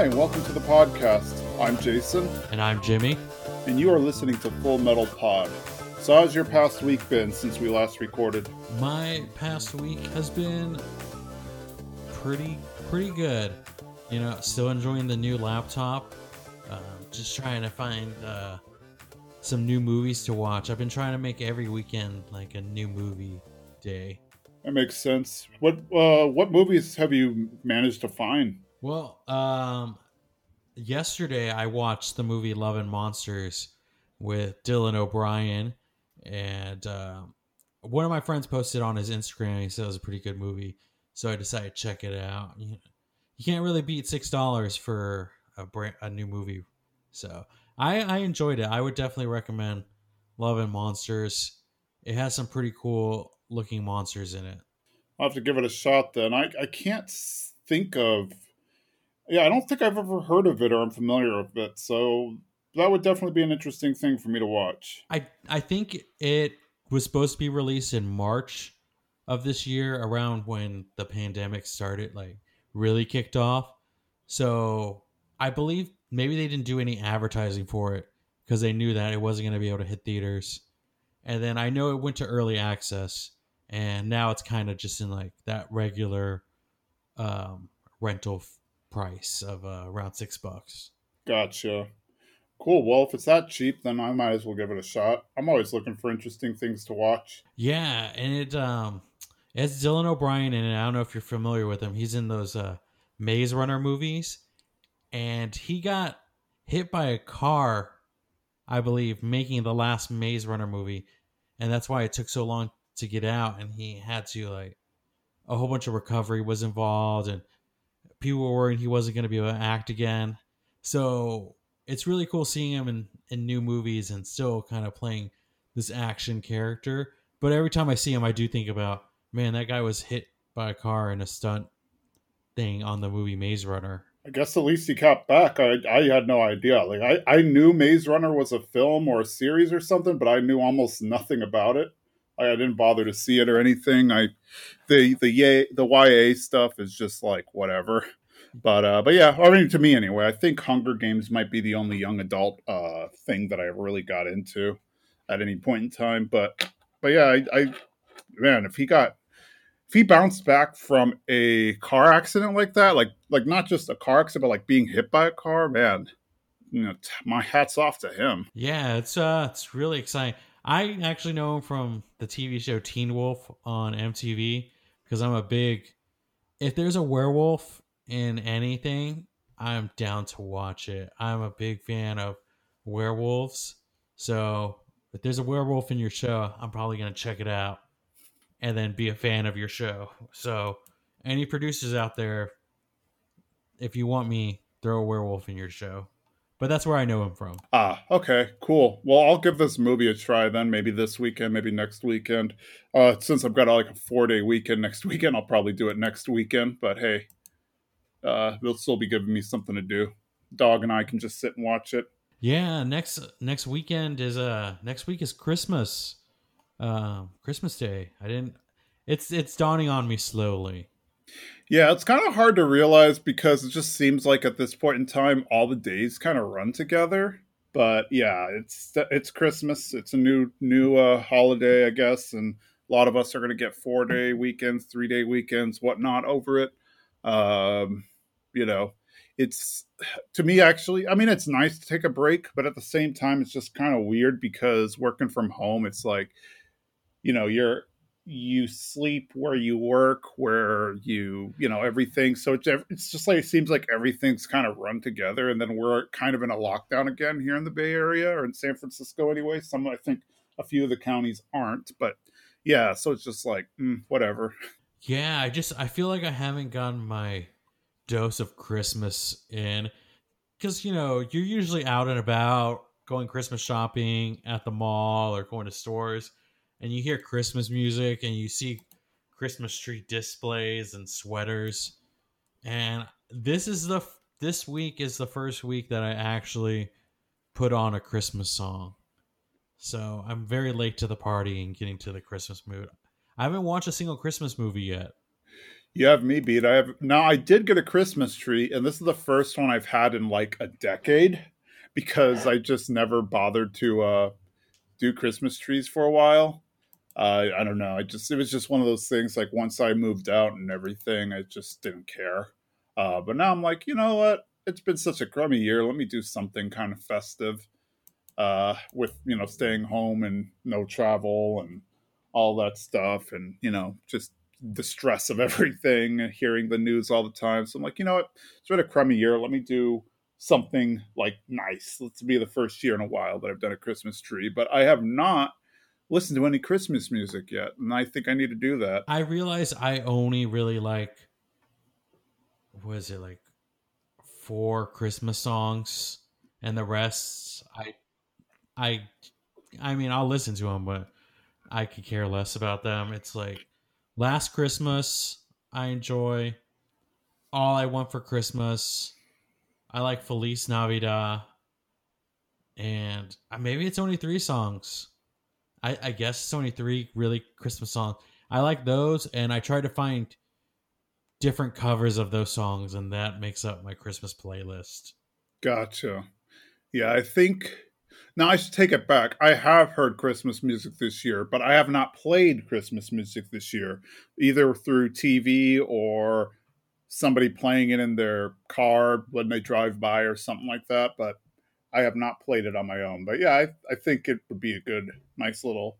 Hi, and welcome to the podcast. I'm Jason, And I'm Jimmy. and you are listening to Full Metal Pod. So, how's your past week been since we last recorded? My past week has been pretty pretty good. You know, still enjoying the new laptop. Um, just trying to find uh, some new movies to watch. I've been trying to make every weekend like a new movie day. That makes sense. What uh, what movies have you managed to find? Well, um, yesterday I watched the movie Love and Monsters with Dylan O'Brien, and um, one of my friends posted on his Instagram. He said it was a pretty good movie, so I decided to check it out. You, you can't really beat six dollars for a brand, a new movie, so I, I enjoyed it. I would definitely recommend Love and Monsters. It has some pretty cool looking monsters in it. I'll have to give it a shot then. I, I can't think of. Yeah, I don't think I've ever heard of it or I'm familiar with it. So, that would definitely be an interesting thing for me to watch. I I think it was supposed to be released in March of this year, around when the pandemic started, like really kicked off. So I believe maybe they didn't do any advertising for it because they knew that it wasn't going to be able to hit theaters. And then I know it went to early access, and now it's kind of just in like that regular um, rental price of uh, around six bucks. Gotcha. Cool. Well, if it's that cheap, then I might as well give it a shot. I'm always looking for interesting things to watch. Yeah, and it um it has Dylan O'Brien and. I don't know if you're familiar with him. He's in those uh Maze Runner movies. And he got hit by a car, I believe, making the last Maze Runner movie. And that's why it took so long to get out and he had to like a whole bunch of recovery was involved and people were worried he wasn't going to be able to act again. So it's really cool seeing him in, in new movies and still kind of playing this action character. But every time I see him, I do think about, man, that guy was hit by a car in a stunt thing on the movie Maze Runner. I guess at least he got back. I, I had no idea. Like I, I knew Maze Runner was a film or a series or something, but I knew almost nothing about it. I, I didn't bother to see it or anything. I the the yay the YA stuff is just like whatever. But uh but yeah, I mean to me anyway, I think Hunger Games might be the only young adult uh thing that I really got into at any point in time. But but yeah, I, I man, if he got if he bounced back from a car accident like that, like like not just a car accident, but like being hit by a car, man, you know, t- my hats off to him. Yeah, it's uh it's really exciting. I actually know him from the TV show Teen Wolf on MTV because I'm a big if there's a werewolf in anything, I'm down to watch it. I'm a big fan of werewolves. So, if there's a werewolf in your show, I'm probably going to check it out and then be a fan of your show. So, any producers out there if you want me, throw a werewolf in your show. But that's where I know him from. Ah, okay, cool. Well, I'll give this movie a try then. Maybe this weekend, maybe next weekend. Uh, since I've got like a four day weekend next weekend, I'll probably do it next weekend. But hey, uh, they'll still be giving me something to do. Dog and I can just sit and watch it. Yeah, next next weekend is uh next week is Christmas. Um Christmas Day. I didn't it's it's dawning on me slowly. Yeah, it's kind of hard to realize because it just seems like at this point in time, all the days kind of run together. But yeah, it's it's Christmas. It's a new new uh, holiday, I guess, and a lot of us are going to get four day weekends, three day weekends, whatnot over it. Um, you know, it's to me actually. I mean, it's nice to take a break, but at the same time, it's just kind of weird because working from home, it's like, you know, you're you sleep where you work where you you know everything. So it's, it's just like it seems like everything's kind of run together and then we're kind of in a lockdown again here in the bay area or in san francisco anyway. Some i think a few of the counties aren't but yeah so it's just like mm, whatever. Yeah, I just I feel like I haven't gotten my dose of Christmas in cuz you know, you're usually out and about going Christmas shopping at the mall or going to stores and you hear Christmas music and you see Christmas tree displays and sweaters. And this is the this week is the first week that I actually put on a Christmas song. So I'm very late to the party and getting to the Christmas mood. I haven't watched a single Christmas movie yet. You have me beat. I have now. I did get a Christmas tree, and this is the first one I've had in like a decade because I just never bothered to uh, do Christmas trees for a while. Uh, I don't know. I just it was just one of those things. Like once I moved out and everything, I just didn't care. Uh, but now I'm like, you know what? It's been such a crummy year. Let me do something kind of festive. Uh, with you know staying home and no travel and all that stuff, and you know just the stress of everything and hearing the news all the time. So I'm like, you know what? It's been a crummy year. Let me do something like nice. Let's be the first year in a while that I've done a Christmas tree, but I have not listened to any Christmas music yet, and I think I need to do that. I realize I only really like was it like four Christmas songs, and the rest I I I mean I'll listen to them, but I could care less about them. It's like Last Christmas, I enjoy. All I Want for Christmas. I like Feliz Navidad. And uh, maybe it's only three songs. I, I guess it's only three really Christmas songs. I like those, and I try to find different covers of those songs, and that makes up my Christmas playlist. Gotcha. Yeah, I think now, I should take it back. I have heard Christmas music this year, but I have not played Christmas music this year, either through TV or somebody playing it in their car when they drive by or something like that. But I have not played it on my own. But yeah, I, I think it would be a good, nice little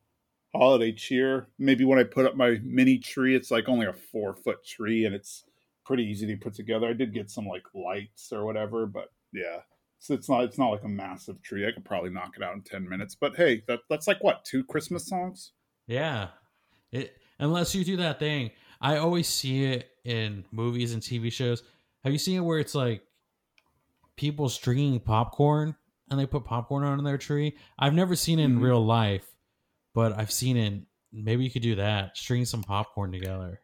holiday cheer. Maybe when I put up my mini tree, it's like only a four foot tree and it's pretty easy to put together. I did get some like lights or whatever, but yeah, so it's not it's not like a massive tree. I could probably knock it out in ten minutes. But hey, that that's like what two Christmas songs? Yeah, it unless you do that thing. I always see it in movies and TV shows. Have you seen it where it's like people stringing popcorn and they put popcorn on their tree? I've never seen it in mm-hmm. real life, but I've seen it. Maybe you could do that. String some popcorn together.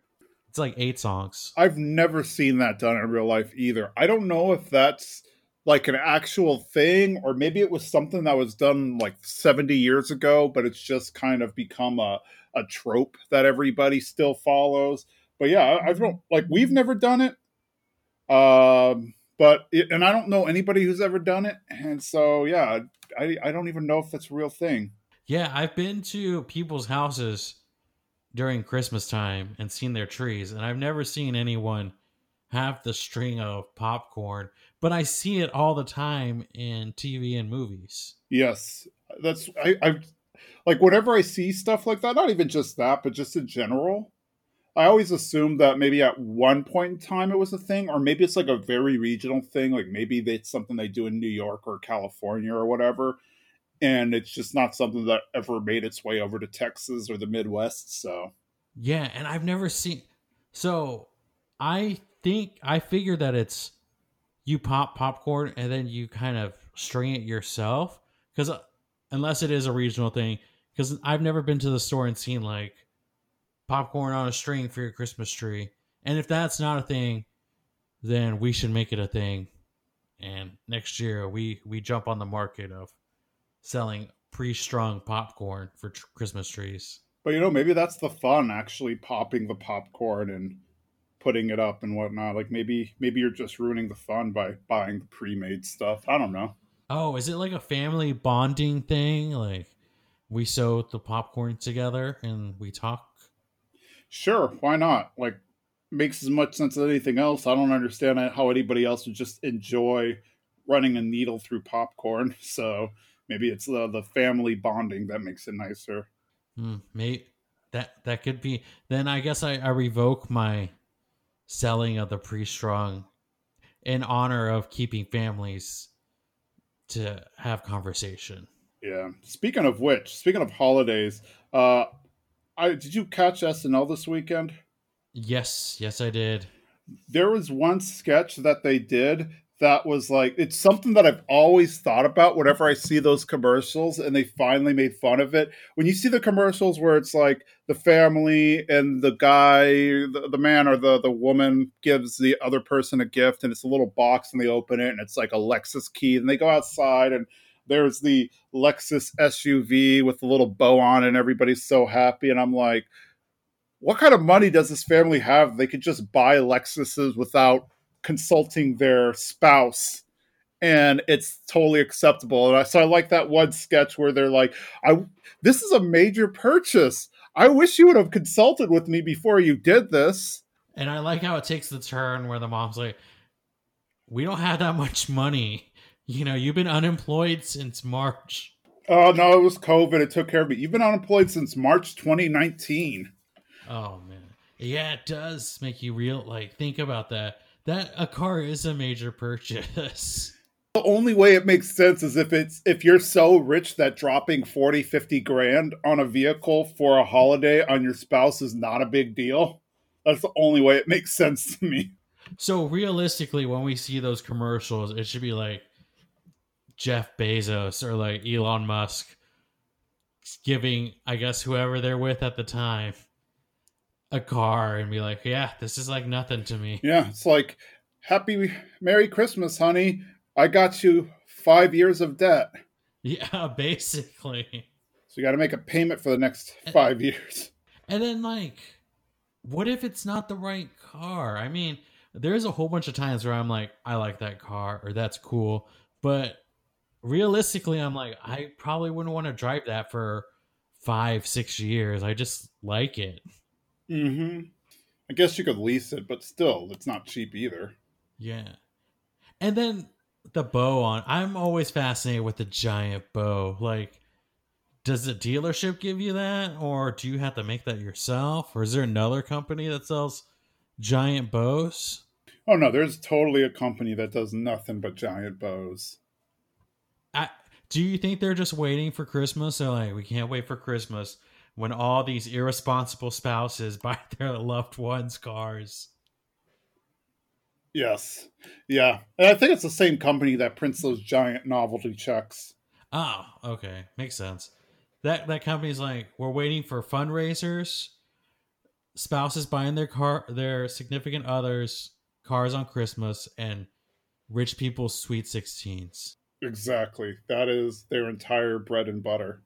It's like eight songs. I've never seen that done in real life either. I don't know if that's like an actual thing or maybe it was something that was done like 70 years ago but it's just kind of become a, a trope that everybody still follows but yeah i, I don't like we've never done it um but it, and i don't know anybody who's ever done it and so yeah i i don't even know if it's a real thing yeah i've been to people's houses during christmas time and seen their trees and i've never seen anyone have the string of popcorn but I see it all the time in TV and movies. Yes, that's I, I like whenever I see stuff like that. Not even just that, but just in general. I always assume that maybe at one point in time it was a thing, or maybe it's like a very regional thing. Like maybe it's something they do in New York or California or whatever, and it's just not something that ever made its way over to Texas or the Midwest. So yeah, and I've never seen. So I think I figure that it's you pop popcorn and then you kind of string it yourself because uh, unless it is a regional thing because i've never been to the store and seen like popcorn on a string for your christmas tree and if that's not a thing then we should make it a thing and next year we we jump on the market of selling pre-strung popcorn for tr- christmas trees but you know maybe that's the fun actually popping the popcorn and putting it up and whatnot. Like maybe maybe you're just ruining the fun by buying the pre-made stuff. I don't know. Oh, is it like a family bonding thing? Like we sew the popcorn together and we talk? Sure, why not? Like makes as much sense as anything else. I don't understand how anybody else would just enjoy running a needle through popcorn. So maybe it's the the family bonding that makes it nicer. Hmm, maybe that that could be. Then I guess I, I revoke my selling of the pre-strong in honor of keeping families to have conversation. Yeah. Speaking of which, speaking of holidays, uh I did you catch SNL this weekend? Yes, yes I did. There was one sketch that they did that was like it's something that I've always thought about whenever I see those commercials and they finally made fun of it. When you see the commercials where it's like the family and the guy, the, the man or the the woman gives the other person a gift and it's a little box and they open it and it's like a Lexus key and they go outside and there's the Lexus SUV with the little bow on and everybody's so happy and I'm like what kind of money does this family have? They could just buy Lexuses without consulting their spouse and it's totally acceptable. And I, so I like that one sketch where they're like, "I this is a major purchase. I wish you would have consulted with me before you did this." And I like how it takes the turn where the mom's like, "We don't have that much money. You know, you've been unemployed since March." Oh no, it was COVID. It took care of me. You've been unemployed since March 2019. Oh man, yeah, it does make you real. Like think about that. That a car is a major purchase. The only way it makes sense is if it's if you're so rich that dropping 40, 50 grand on a vehicle for a holiday on your spouse is not a big deal. That's the only way it makes sense to me. So realistically, when we see those commercials, it should be like Jeff Bezos or like Elon Musk giving, I guess, whoever they're with at the time a car and be like, yeah, this is like nothing to me. Yeah, it's like, happy Merry Christmas, honey. I got you five years of debt. Yeah, basically. So you got to make a payment for the next five years. And then, like, what if it's not the right car? I mean, there's a whole bunch of times where I'm like, I like that car or that's cool. But realistically, I'm like, I probably wouldn't want to drive that for five, six years. I just like it. Mm-hmm. I guess you could lease it, but still, it's not cheap either. Yeah. And then the bow on. I'm always fascinated with the giant bow. Like, does the dealership give you that, or do you have to make that yourself, or is there another company that sells giant bows? Oh no, there's totally a company that does nothing but giant bows. I, do you think they're just waiting for Christmas? They're like, we can't wait for Christmas when all these irresponsible spouses buy their loved ones cars. Yes. Yeah. And I think it's the same company that prints those giant novelty checks. Oh, okay. Makes sense. That that company's like, we're waiting for fundraisers, spouses buying their car their significant others cars on Christmas, and rich people's sweet sixteens. Exactly. That is their entire bread and butter.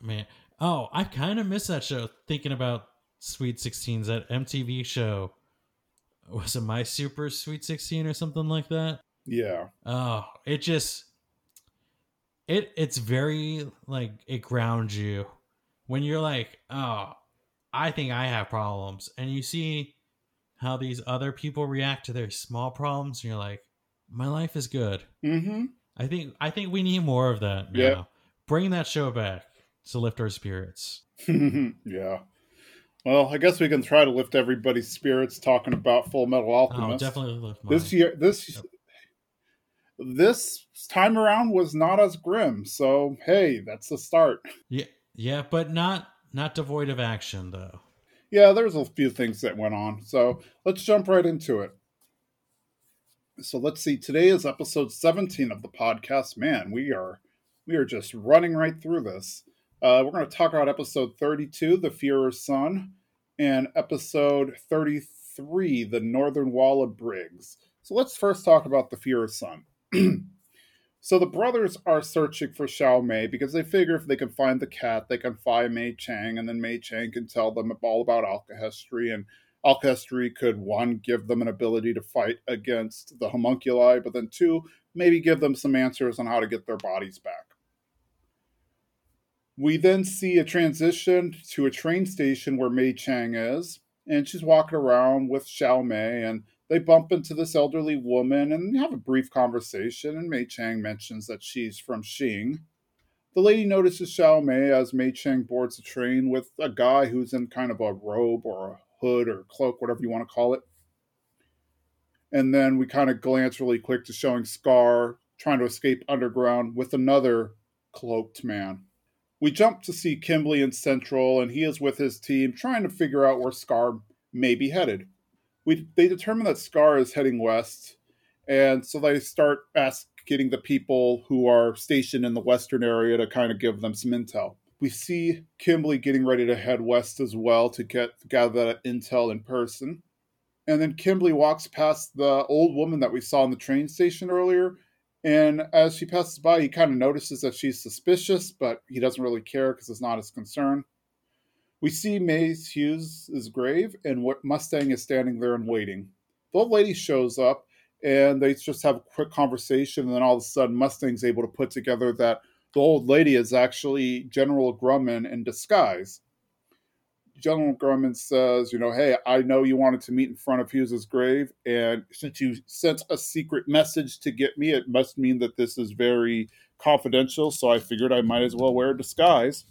Man. Oh, I kind of miss that show thinking about Sweet 16s, that MTV show was it my super sweet 16 or something like that yeah oh it just it it's very like it grounds you when you're like oh i think i have problems and you see how these other people react to their small problems and you're like my life is good mm-hmm i think i think we need more of that yeah bring that show back to lift our spirits yeah well, I guess we can try to lift everybody's spirits talking about Full Metal oh, Alchemist. Oh, definitely lift mine. This year, this yep. this time around was not as grim. So hey, that's the start. Yeah, yeah, but not not devoid of action though. Yeah, there's a few things that went on. So let's jump right into it. So let's see. Today is episode 17 of the podcast. Man, we are we are just running right through this. Uh, we're going to talk about episode 32, The Fuhrer's Son, and episode 33, The Northern Wall of Briggs. So let's first talk about The Fuhrer's Son. so the brothers are searching for Xiao Mei because they figure if they can find the cat, they can find Mei Chang, and then Mei Chang can tell them all about alchemy, and alchemy could, one, give them an ability to fight against the homunculi, but then two, maybe give them some answers on how to get their bodies back. We then see a transition to a train station where Mei Chang is, and she's walking around with Xiao Mei, and they bump into this elderly woman and have a brief conversation. And Mei Chang mentions that she's from Xing. The lady notices Xiao Mei as Mei Chang boards the train with a guy who's in kind of a robe or a hood or cloak, whatever you want to call it. And then we kind of glance really quick to showing Scar trying to escape underground with another cloaked man. We jump to see Kimblee in Central, and he is with his team trying to figure out where Scar may be headed. We, they determine that Scar is heading west, and so they start asking the people who are stationed in the western area to kind of give them some intel. We see Kimblee getting ready to head west as well to get gather that intel in person. And then Kimblee walks past the old woman that we saw in the train station earlier, and as she passes by, he kind of notices that she's suspicious, but he doesn't really care because it's not his concern. We see Maes Hughes' grave, and what Mustang is standing there and waiting. The old lady shows up, and they just have a quick conversation, and then all of a sudden, Mustang's able to put together that the old lady is actually General Grumman in disguise. General Grumman says, you know, hey, I know you wanted to meet in front of Hughes's grave, and since you sent a secret message to get me, it must mean that this is very confidential, so I figured I might as well wear a disguise.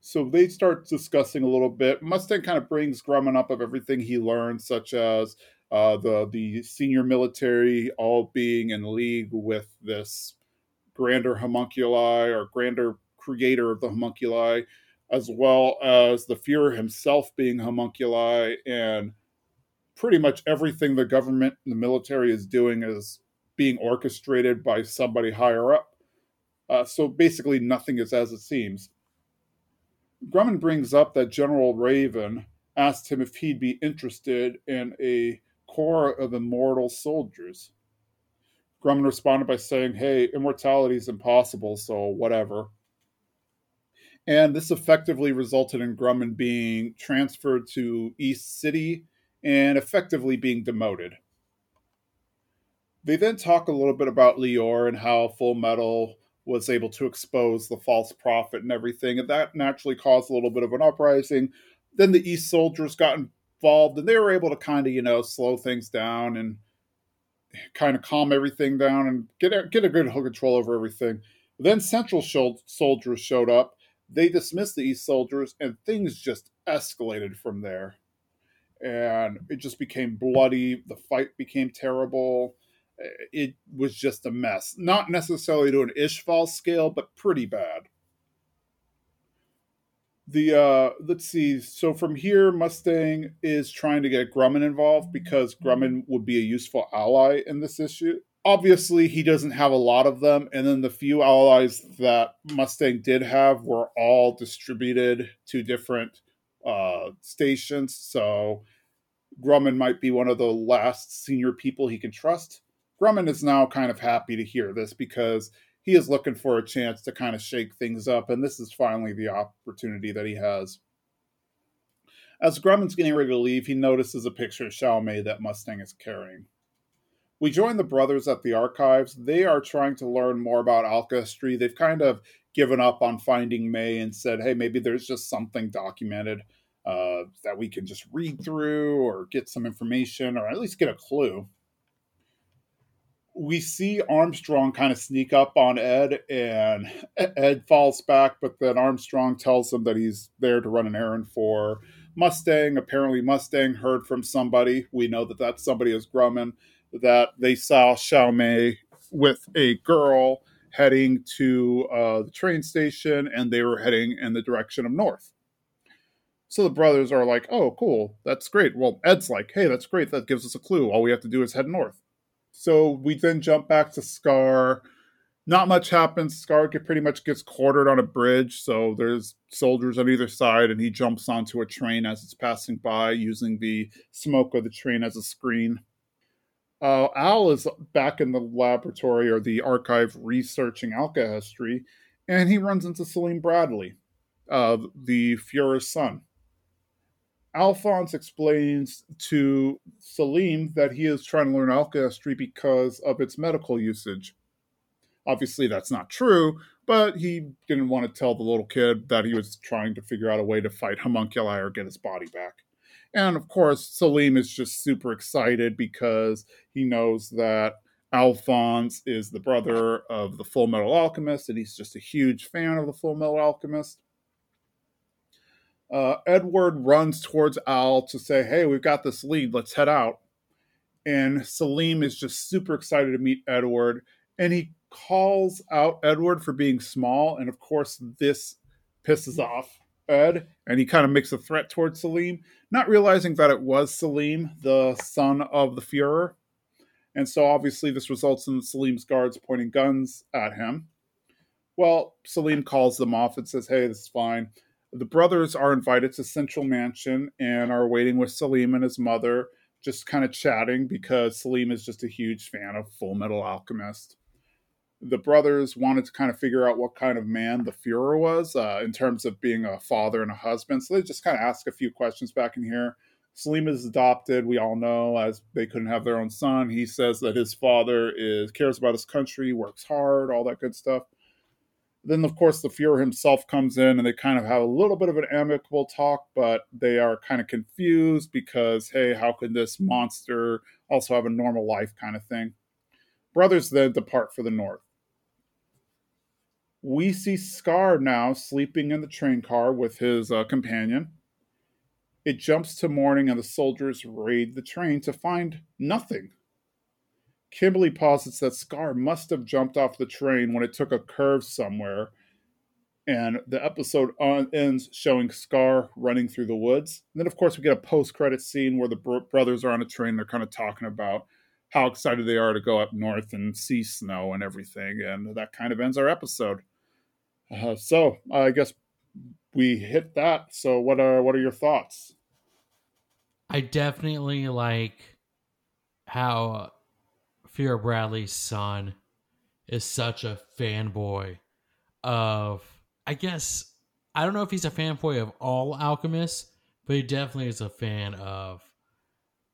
So they start discussing a little bit. Mustang kind of brings Grumman up of everything he learned, such as uh, the the senior military all being in league with this grander homunculi or grander creator of the homunculi, as well as the Fuhrer himself being homunculi, and pretty much everything the government and the military is doing is being orchestrated by somebody higher up. Uh, so basically, nothing is as it seems. Grumman brings up that General Raven asked him if he'd be interested in a corps of immortal soldiers. Grumman responded by saying, Hey, immortality is impossible, so whatever. And this effectively resulted in Grumman being transferred to East City and effectively being demoted. They then talk a little bit about Lior and how Full Metal was able to expose the false prophet and everything, and that naturally caused a little bit of an uprising. Then the East soldiers got involved, and they were able to kind of, you know, slow things down and kind of calm everything down and get a, get a good control over everything. Then Central soldiers showed up. They dismissed the East soldiers, and things just escalated from there. And it just became bloody. The fight became terrible it was just a mess. Not necessarily to an Ishval scale, but pretty bad. The uh let's see. So from here, Mustang is trying to get Grumman involved because Grumman would be a useful ally in this issue. Obviously, he doesn't have a lot of them, and then the few allies that Mustang did have were all distributed to different uh, stations. So Grumman might be one of the last senior people he can trust Grumman is now kind of happy to hear this because he is looking for a chance to kind of shake things up, and this is finally the opportunity that he has. As Grumman's getting ready to leave, he notices a picture of Xiao that Mustang is carrying. We join the brothers at the archives. They are trying to learn more about alchemy. They've kind of given up on finding Mei and said, hey, maybe there's just something documented uh, that we can just read through or get some information or at least get a clue we see Armstrong kind of sneak up on Ed, and Ed falls back, but then Armstrong tells him that he's there to run an errand for Mustang. Apparently, Mustang heard from somebody. We know that that somebody is Grumman, that they saw Xiao with a girl heading to uh, the train station, and they were heading in the direction of north. So the brothers are like, oh, cool, that's great. Well, Ed's like, hey, that's great. That gives us a clue. All we have to do is head north. So we then jump back to Scar. Not much happens. Scar pretty much gets quartered on a bridge, so there's soldiers on either side, and he jumps onto a train as it's passing by, using the smoke of the train as a screen. Uh, Al is back in the laboratory or the archive researching alkahestry, and he runs into Selim Bradley, uh, the Fuhrer's son. Alphonse explains to Selim that he is trying to learn alchemy because of its medical usage. Obviously, that's not true, but he didn't want to tell the little kid that he was trying to figure out a way to fight homunculi or get his body back. And of course, Selim is just super excited because he knows that Alphonse is the brother of the Full Metal Alchemist, and he's just a huge fan of the Full Metal Alchemist. Uh, Edward runs towards Al to say, Hey, we've got this lead. Let's head out. And Selim is just super excited to meet Edward. And he calls out Edward for being small. And of course, this pisses off Ed. And he kind of makes a threat towards Selim, not realizing that it was Selim, the son of the Fuhrer. And so obviously, this results in Selim's guards pointing guns at him. Well, Selim calls them off and says, Hey, this is fine the brothers are invited to Central Mansion and are waiting with Selim and his mother, just kind of chatting because Selim is just a huge fan of Full Metal Alchemist. the brothers wanted to kind of figure out what kind of man the Fuhrer was uh, in terms of being a father and a husband. So they just kind of ask a few questions back in here. Selim is adopted. We all know as they couldn't have their own son. He says that his father is cares about his country, works hard, all that good stuff. Then, of course, the Fuhrer himself comes in and they kind of have a little bit of an amicable talk, but they are kind of confused because, hey, how could this monster also have a normal life kind of thing? Brothers then depart for the north. We see Scar now sleeping in the train car with his uh, companion. It jumps to morning and the soldiers raid the train to find nothing. Kimblee posits that Scar must have jumped off the train when it took a curve somewhere, and the episode on, ends showing Scar running through the woods. And then, of course, we get a post-credit scene where the bro- brothers are on a train. They're kind of talking about how excited they are to go up north and see snow and everything, and that kind of ends our episode. Uh, so I guess we hit that. So what are what are your thoughts? I definitely like how Fuhrer Bradley's son is such a fanboy of I guess I don't know if he's a fanboy of all alchemists, but he definitely is a fan of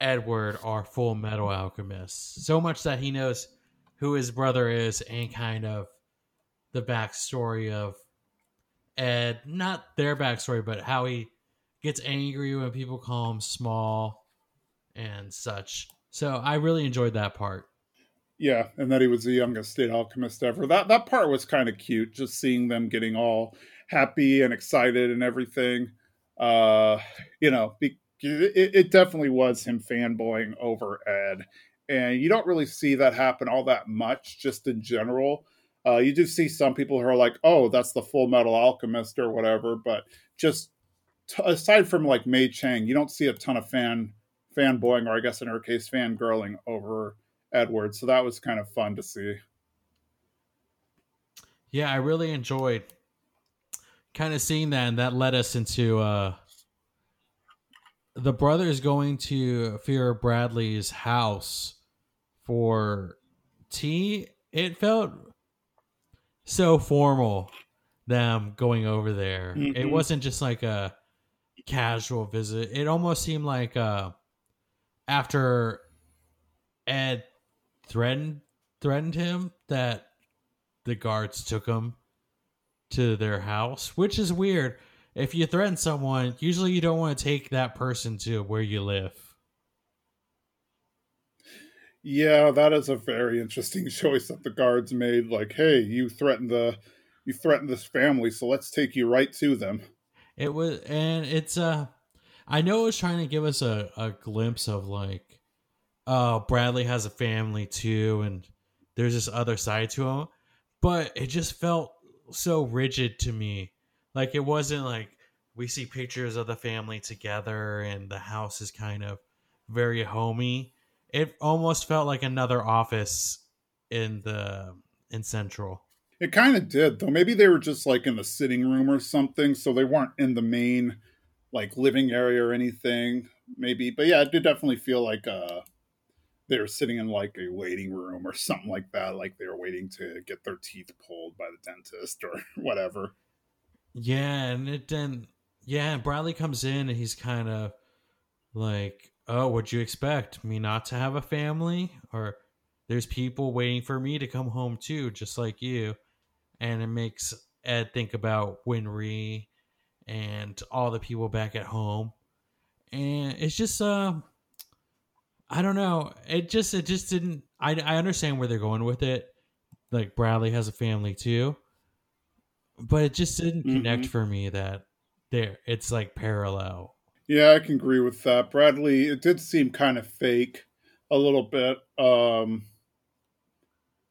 Edward, our full metal alchemist. So much that he knows who his brother is and kind of the backstory of Ed, not their backstory, but how he gets angry when people call him small and such. So I really enjoyed that part. Yeah, and that he was the youngest state alchemist ever. That that part was kind of cute, just seeing them getting all happy and excited and everything. Uh, you know, it, it definitely was him fanboying over Ed, and you don't really see that happen all that much, just in general. Uh, you do see some people who are like, "Oh, that's the Full Metal Alchemist" or whatever, but just t- aside from like Mei Chang, you don't see a ton of fan fanboying, or I guess in her case, fangirling over Edward. So that was kind of fun to see. Yeah, I really enjoyed kind of seeing that, and that led us into uh, the brothers going to Fuhrer Bradley's house for tea. It felt so formal them going over there. Mm-hmm. It wasn't just like a casual visit. It almost seemed like uh, after Ed threatened threatened him that the guards took him to their house, which is weird. If you threaten someone, usually you don't want to take that person to where you live. Yeah, that is a very interesting choice that the guards made. Like, hey, you threatened the you threatened this family, so let's take you right to them. It was, and it's uh, I know it was trying to give us a, a glimpse of like oh, Bradley has a family too, and there's this other side to him. But it just felt so rigid to me. Like it wasn't like we see pictures of the family together and the house is kind of very homey. It almost felt like another office in the in Central. It kind of did, though. Maybe they were just like in the sitting room or something, so they weren't in the main like living area or anything. Maybe, but yeah, it did definitely feel like uh they were sitting in like a waiting room or something like that, like they were waiting to get their teeth pulled by the dentist or whatever. Yeah, and it then yeah, Bradley comes in and he's kind of like, "Oh, what'd you expect? Me not to have a family? Or there's people waiting for me to come home too, just like you." And it makes Ed think about Winry and all the people back at home. And it's just uh I don't know. It just it just didn't. I I understand where they're going with it. Like Bradley has a family too, but it just didn't mm-hmm. connect for me. That there, it's like parallel. Yeah, I can agree with that. Bradley, it did seem kind of fake a little bit. Um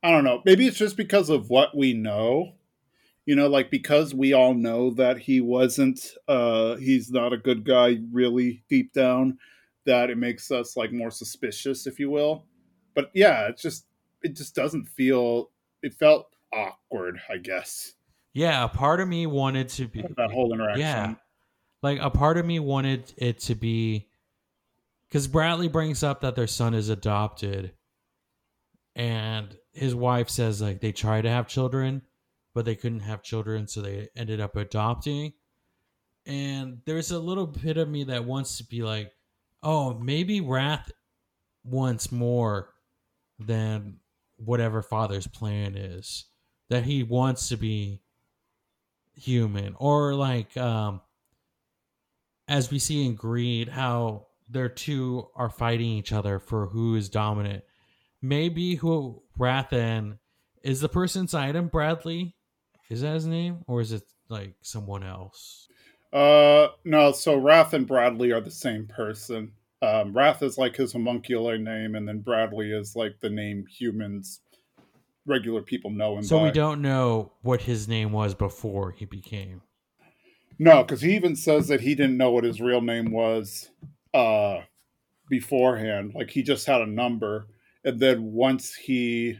I don't know. Maybe it's just because of what we know. You know, like because we all know that he wasn't uh he's not a good guy really deep down that it makes us like more suspicious, if you will. But yeah, it just it just doesn't feel. It felt awkward, I guess. Yeah, a part of me wanted to be that whole interaction. Yeah, like a part of me wanted it to be because Bradley brings up that their son is adopted, and his wife says like they tried to have children, but they couldn't have children, so they ended up adopting. And there's a little bit of me that wants to be like, oh, maybe Wrath wants more than whatever father's plan is. That he wants to be human. Or like um as we see in Greed, how their two are fighting each other for who is dominant. Maybe who Wrathen is the person inside him, Bradley? Is that his name? Or is it like someone else? Uh no, so Wrath and Bradley are the same person. Um, Wrath is like his homuncular name, and then Bradley is like the name humans, regular people know him. So by. we don't know what his name was before he became. No, because he even says that he didn't know what his real name was uh, beforehand. Like he just had a number, and then once he,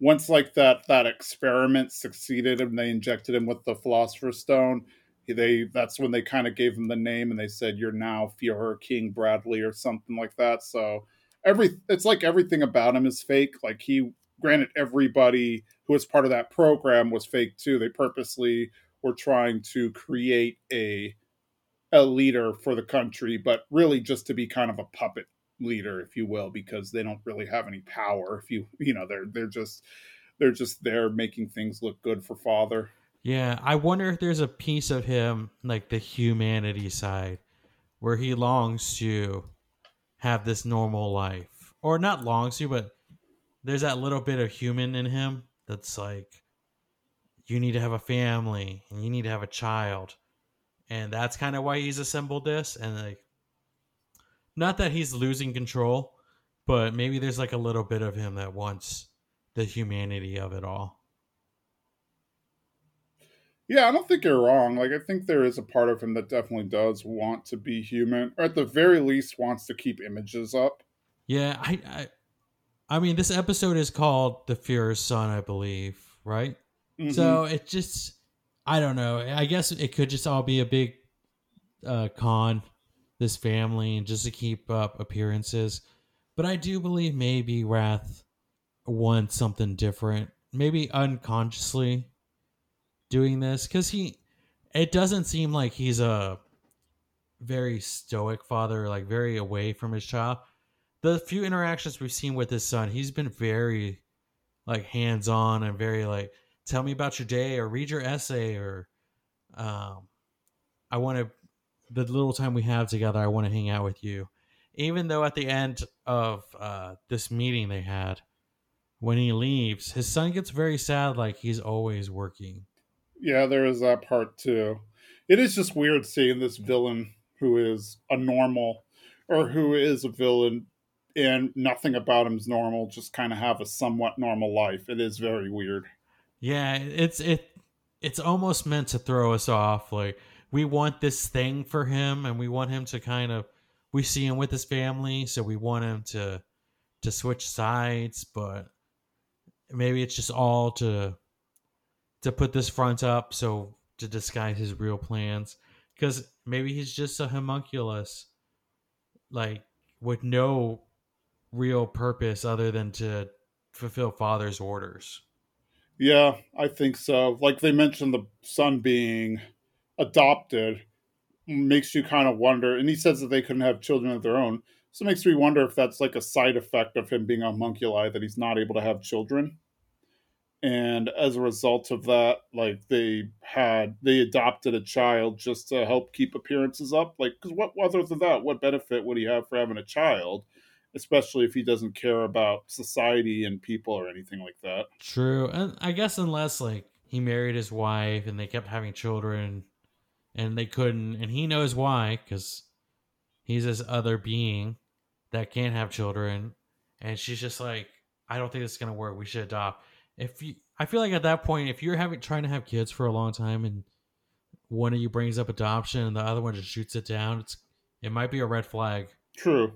once like that that experiment succeeded, and they injected him with the Philosopher's Stone, they that's when they kind of gave him the name, and they said you're now Führer King Bradley or something like that. So every it's like everything about him is fake. Like he granted everybody who was part of that program was fake too. They purposely were trying to create a a leader for the country, but really just to be kind of a puppet leader, if you will, because they don't really have any power. If you you know they're they're just they're just there making things look good for father. Yeah, I wonder if there's a piece of him, like the humanity side, where he longs to have this normal life, or not longs to, but there's that little bit of human in him that's like you need to have a family and you need to have a child. And that's kind of why he's assembled this and like not that he's losing control but maybe there's like a little bit of him that wants the humanity of it all yeah i don't think you're wrong like i think there is a part of him that definitely does want to be human or at the very least wants to keep images up yeah i i, I mean this episode is called the Führer's son i believe right mm-hmm. so it just I don't know. I guess it could just all be a big uh, con, this family, and just to keep up appearances. But I do believe maybe Wrath wants something different, maybe unconsciously doing this because he. It doesn't seem like he's a very stoic father, like very away from his child. The few interactions we've seen with his son, he's been very like hands on and very like tell me about your day or read your essay or um, I want to the little time we have together I want to hang out with you. Even though at the end of uh, this meeting they had, when he leaves, his son gets very sad, like he's always working. Yeah, there is that part too. It is just weird seeing this villain who is a normal or who is a villain and nothing about him is normal, just kind of have a somewhat normal life. It is very weird. Yeah, it's it it's almost meant to throw us off. Like we want this thing for him, and we want him to kind of we see him with his family, so we want him to to switch sides, but maybe it's just all to to put this front up so to disguise his real plans because maybe he's just a homunculus like with no real purpose other than to fulfill father's orders yeah, I think so. Like they mentioned, the son being adopted makes you kind of wonder. And he says that they couldn't have children of their own. So it makes me wonder if that's like a side effect of him being a homunculi that he's not able to have children. And as a result of that, like they had, they adopted a child just to help keep appearances up. Like, because what other than that, what benefit would he have for having a child? especially if he doesn't care about society and people or anything like that. True. And I guess unless like he married his wife and they kept having children and they couldn't and he knows why cuz he's this other being that can't have children and she's just like I don't think this is going to work. We should adopt. If you I feel like at that point if you're having trying to have kids for a long time and one of you brings up adoption and the other one just shoots it down, it's it might be a red flag. True.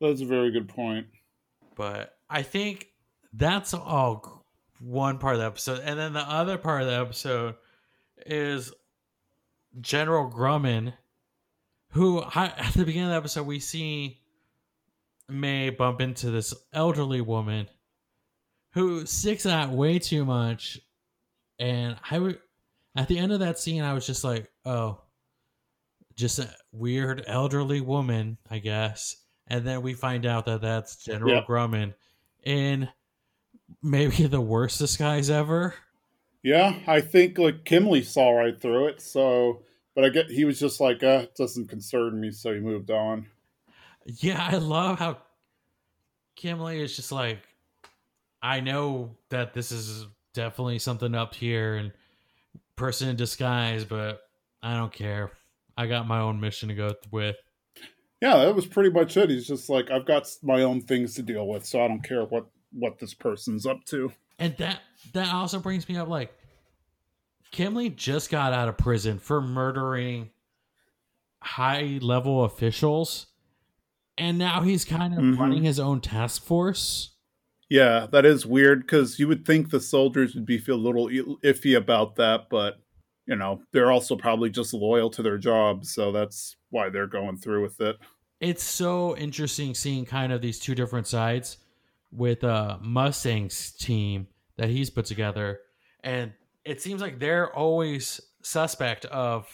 That's a very good point. But I think that's all one part of the episode. And then the other part of the episode is General Grumman, who at the beginning of the episode, we see Mei bump into this elderly woman who sticks out way too much. And I would, at the end of that scene, I was just like, oh, just a weird elderly woman, I guess. And then we find out that that's General Yeah. Grumman in maybe the worst disguise ever. Yeah, I think like Kimblee saw right through it. So, but I get he was just like, uh, it doesn't concern me, so he moved on. Yeah, I love how Kimblee is just like, I know that this is definitely something up here and person in disguise, but I don't care. I got my own mission to go with. Yeah, that was pretty much it. He's just like, I've got my own things to deal with, so I don't care what what this person's up to. And that that also brings me up like Kimblee just got out of prison for murdering high level officials and now he's kind of Mhm. running his own task force. Yeah, that is weird because you would think the soldiers would be feel a little iffy about that, but you know they're also probably just loyal to their jobs, so that's why they're going through with it. It's so interesting seeing kind of these two different sides with uh Mustang's team that he's put together and it seems like they're always suspect of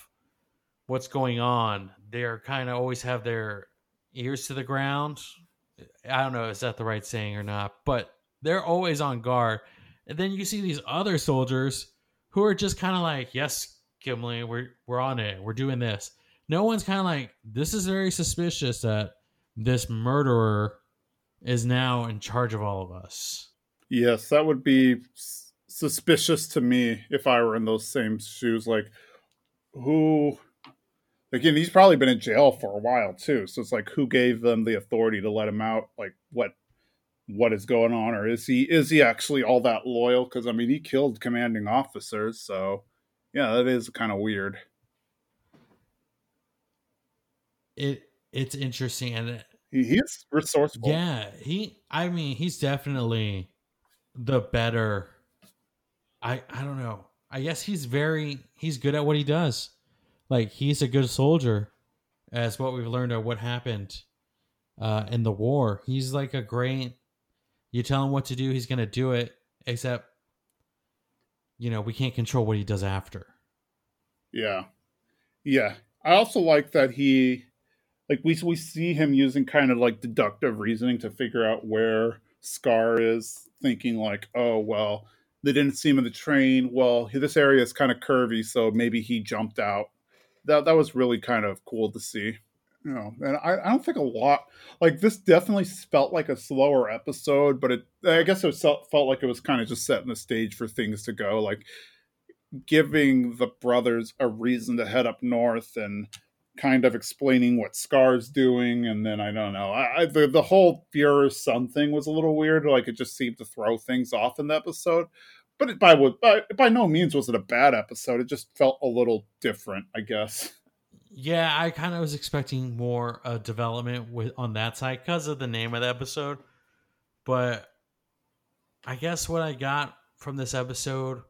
what's going on. They're kind of always have their ears to the ground. I don't know is that the right saying or not, but they're always on guard. And then you see these other soldiers who are just kind of like, "Yes, Kimblee, we're we're on it. We're doing this." No one's kind of like, "This is very suspicious that this murderer is now in charge of all of us." Yes, that would be suspicious to me if I were in those same shoes. Like, who? Again, he's probably been in jail for a while too. So it's like, who gave them the authority to let him out? Like, what? What is going on, or is he is he actually all that loyal? Because I mean, he killed commanding officers, so yeah, that is kind of weird. It it's interesting and He, he is resourceful. Yeah, he. I mean, he's definitely the better. I I don't know. I guess he's very he's good at what he does. Like he's a good soldier, as what we've learned of what happened uh, in the war. He's like a great. You tell him what to do, he's gonna do it. Except, you know, we can't control what he does after. Yeah. Yeah. I also like that he like we we see him using kind of like deductive reasoning to figure out where Scar is, thinking like, "Oh, well, they didn't see him in the train. Well, this area is kind of curvy, so maybe he jumped out." That that was really kind of cool to see. You know, and I, I don't think a lot like this definitely felt like a slower episode, but it I guess it felt like it was kind of just setting the stage for things to go. Like giving the brothers a reason to head up north and kind of explaining what Scar's doing, and then I don't know. I, I the the whole Fuhrer's son thing was a little weird. Like it just seemed to throw things off in the episode. But it by by by no means was it a bad episode. It just felt a little different, I guess. Yeah, I kind of was expecting more uh, development with on that side because of the name of the episode. But I guess what I got from this episode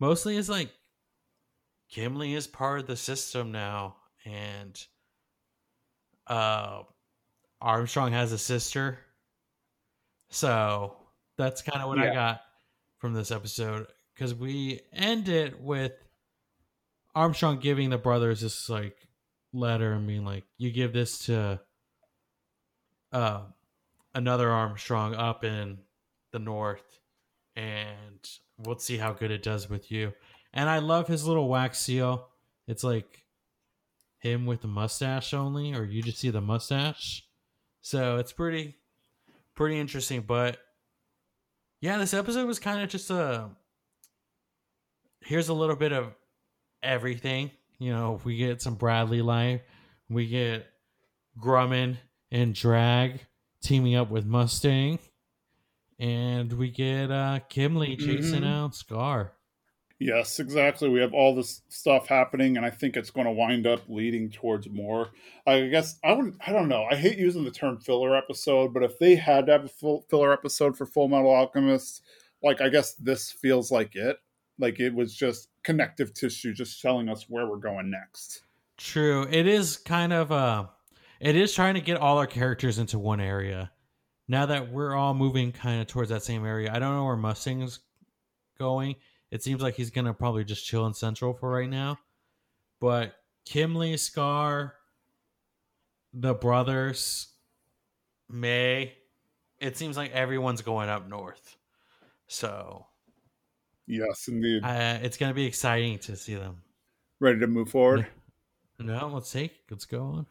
mostly is like Kimblee is part of the system now, and uh, Armstrong has a sister. So that's kind of what I got from this episode because we end it with Armstrong giving the brothers this like letter and being like, "You give this to uh, another Armstrong up in the north, and we'll see how good it does with you." And I love his little wax seal. It's like him with the mustache only, or you just see the mustache. So it's pretty, pretty interesting. But yeah, this episode was kind of just a. Here's a little bit of everything. You know, we get some Bradley life. We get Grumman and Drag teaming up with Mustang. And we get uh Kimblee chasing Mhm. out Scar. Yes, exactly. We have all this stuff happening, and I think it's going to wind up leading towards more. I guess I wouldn't. I don't know. I hate using the term filler episode, but if they had to have a full filler episode for Full Metal Alchemist, like I guess this feels like it. Like it was just connective tissue, just telling us where we're going next. True. It is kind of uh it is trying to get all our characters into one area. now that we're all moving kind of towards that same area, I don't know where Mustang's going. It seems like he's gonna probably just chill in Central for right now. But Kimblee, Scar, the brothers, Mei, it seems like everyone's going up north. So Yes, indeed. uh, it's gonna be exciting to see them. Ready to move forward? No, let's see. Let's go on.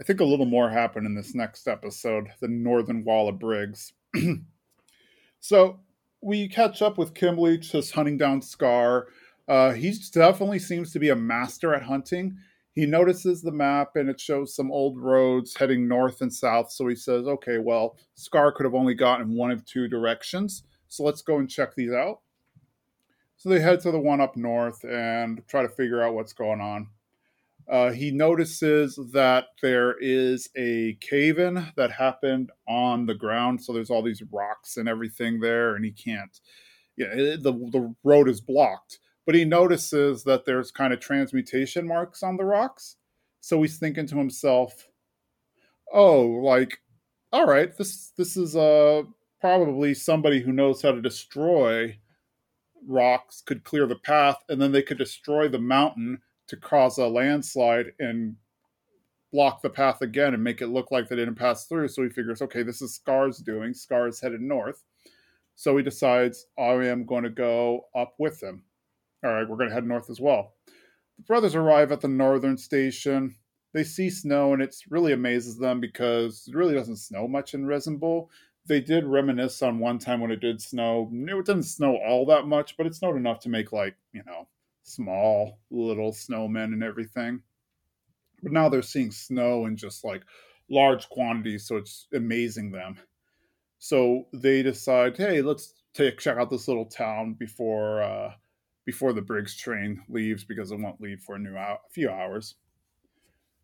I think a little more happened in this next episode, the Northern Wall of Briggs. so we catch up with Kimblee just hunting down Scar. Uh, he definitely seems to be a master at hunting. He notices the map and it shows some old roads heading north and south. So he says, okay, well, Scar could have only gotten one of two directions. So let's go and check these out. So they head to the one up north and try to figure out what's going on. Uh, he notices that there is a cave in that happened on the ground. So there's all these rocks and everything there, and he can't, yeah, the, the road is blocked. But he notices that there's kind of transmutation marks on the rocks. So he's thinking to himself, oh, like, all right, this this is uh probably somebody who knows how to destroy rocks could clear the path and then they could destroy the mountain to cause a landslide and block the path again and make it look like they didn't pass through. So he figures, okay, this is Scar's doing. Scar's headed north. So he decides, I am going to go up with him. All right, we're going to head north as well. The brothers arrive at the northern station. They see snow, and it really amazes them because it really doesn't snow much in Resembool. They did reminisce on one time when it did snow. It didn't snow all that much, but it snowed enough to make, like, you know, small little snowmen and everything. But now they're seeing snow in just like large quantities, so it's amazing them. So they decide, hey, let's take check out this little town before uh, before the Briggs train leaves because it won't leave for a new a few hours.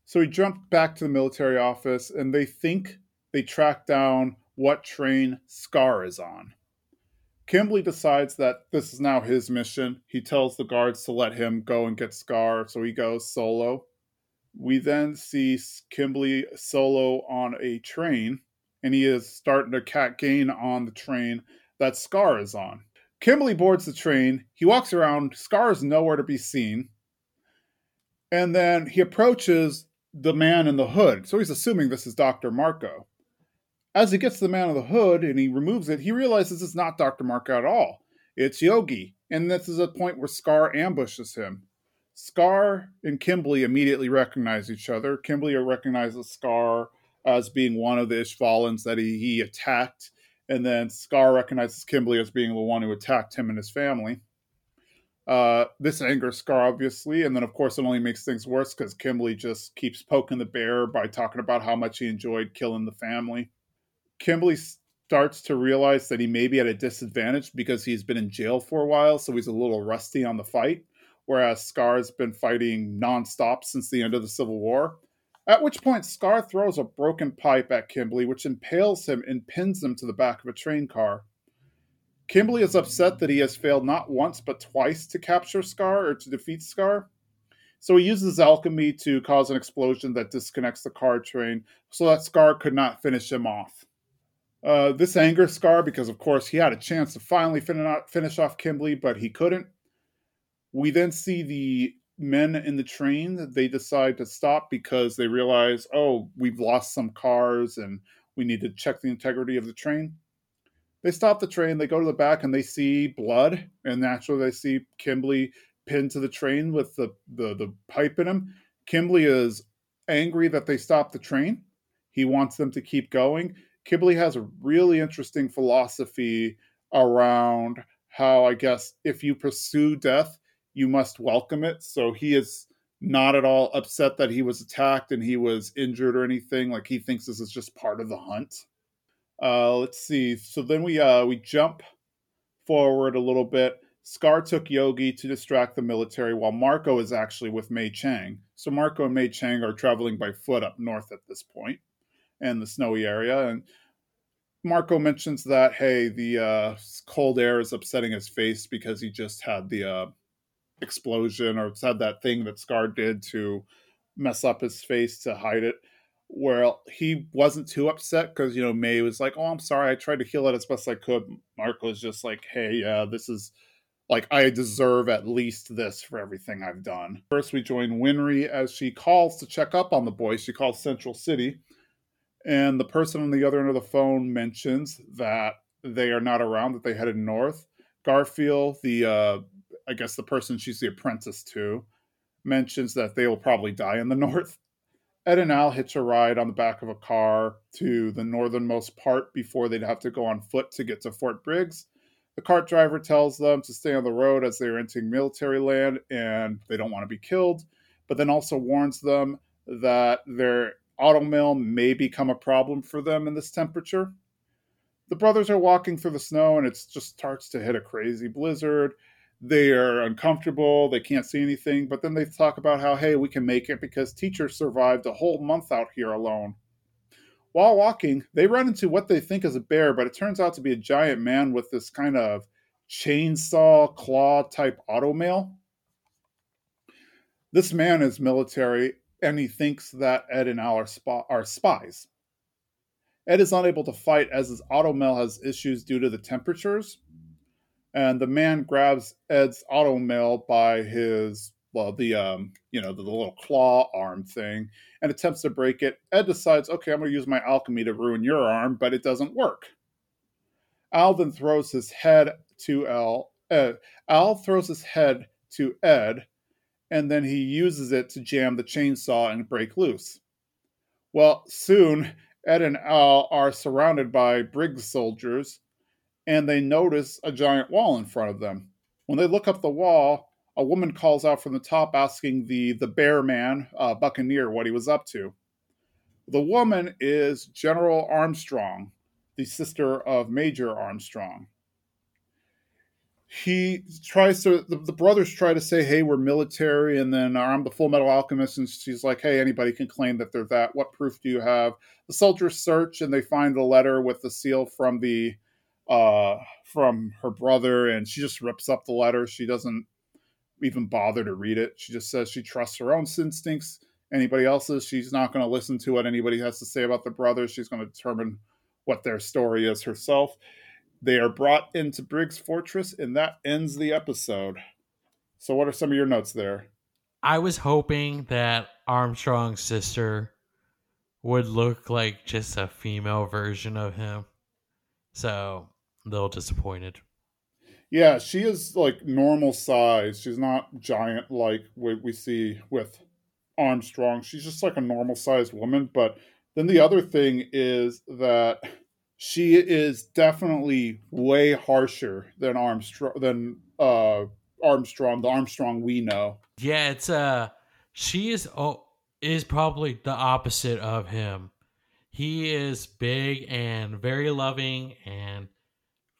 So he jump back to the military office, and they think they track down what train Scar is on. Kimblee decides that this is now his mission. He tells the guards to let him go and get Scar, so he goes solo. We then see Kimblee solo on a train, and he is starting to cat gain on the train that Scar is on. Kimblee boards the train. He walks around. Scar is nowhere to be seen. And then he approaches the man in the hood. So he's assuming this is Dr. Marcoh. As he gets to the man of the hood and he removes it, he realizes it's not Dr. Marcoh at all. It's Yoki. And this is a point where Scar ambushes him. Scar and Kimblee immediately recognize each other. Kimblee recognizes Scar as being one of the Ishvalans that he, he attacked. And then Scar recognizes Kimblee as being the one who attacked him and his family. Uh, this angers Scar, obviously, and then of course it only makes things worse because Kimblee just keeps poking the bear by talking about how much he enjoyed killing the family. Kimblee starts to realize that he may be at a disadvantage because he's been in jail for a while, so he's a little rusty on the fight, whereas Scar's been fighting nonstop since the end of the Civil War. At which point, Scar throws a broken pipe at Kimblee, which impales him and pins him to the back of a train car. Kimblee is upset that he has failed not once but twice to capture Scar or to defeat Scar. So he uses alchemy to cause an explosion that disconnects the car train so that Scar could not finish him off. Uh, this anger Scar because, of course, he had a chance to finally finish off Kimblee, but he couldn't. We then see the men in the train. They decide to stop because they realize, oh, we've lost some cars and we need to check the integrity of the train. They stop the train, they go to the back and they see blood, and naturally they see Kimblee pinned to the train with the, the, the pipe in him. Kimblee is angry that they stopped the train. He wants them to keep going. Kimblee has a really interesting philosophy around how, I guess, if you pursue death, you must welcome it. So he is not at all upset that he was attacked and he was injured or anything. Like he thinks this is just part of the hunt. Uh, let's see. So then we uh, we jump forward a little bit. Scar took Yoki to distract the military while Marcoh is actually with Mei Chang. So Marcoh and Mei Chang are traveling by foot up north at this point and the snowy area. And Marcoh mentions that, hey, the uh, cold air is upsetting his face because he just had the uh, explosion or had that thing that Scar did to mess up his face to hide it. Well, he wasn't too upset because you know Mei was like, "Oh, I'm sorry. I tried to heal it as best I could." Marcoh was just like, "Hey, yeah, this is like I deserve at least this for everything I've done." First, we join Winry as she calls to check up on the boys. She calls Central City, and the person on the other end of the phone mentions that they are not around; that they headed north. Garfiel, the uh, I guess the person she's the apprentice to, mentions that they will probably die in the north. Ed and Al hitch a ride on the back of a car to the northernmost part before they'd have to go on foot to get to Fort Briggs. The cart driver tells them to stay on the road as they're entering military land and they don't want to be killed, but then also warns them that their automail may become a problem for them in this temperature. The brothers are walking through the snow and it just starts to hit a crazy blizzard. They are uncomfortable. They can't see anything. But then they talk about how hey we can make it because teachers survived a whole month out here alone. While walking they run into what they think is a bear but it turns out to be a giant man with this kind of chainsaw claw type automail. This man is military and he thinks that ed and al are, are spies ed is unable to fight as his automail has issues due to the temperatures and the man grabs Ed's automail by his well the um you know the, the, little claw arm thing and attempts to break it. Ed decides, okay, I'm going to use my alchemy to ruin your arm, but it doesn't work. Al then throws his head to Al. Al throws his head to Ed, and then he uses it to jam the chainsaw and break loose. Well, soon Ed and Al are surrounded by Briggs soldiers and they notice a giant wall in front of them. When they look up the wall, a woman calls out from the top asking the, the bear man, uh, Buccaneer, what he was up to. The woman is General Armstrong, the sister of Major Armstrong. He tries to, the, the brothers try to say, hey, we're military, and then I'm the full metal alchemist, and she's like, hey, anybody can claim that they're that. What proof do you have? The soldiers search and they find the letter with the seal from the uh, from her brother, and she just rips up the letter. She doesn't even bother to read it. She just says she trusts her own instincts. Anybody else's, she's not going to listen to what anybody has to say about the brothers. She's going to determine what their story is herself. They are brought into Briggs Fortress, and that ends the episode. So, what are some of your notes there? I was hoping that Armstrong's sister would look like just a female version of him. So a little disappointed. Yeah, she is like normal size. She's not giant like what we see with Armstrong. She's just like a normal sized woman. But then the other thing is that she is definitely way harsher than Armstrong than uh Armstrong, the Armstrong we know. Yeah, it's uh she is oh is probably the opposite of him. He is big and very loving and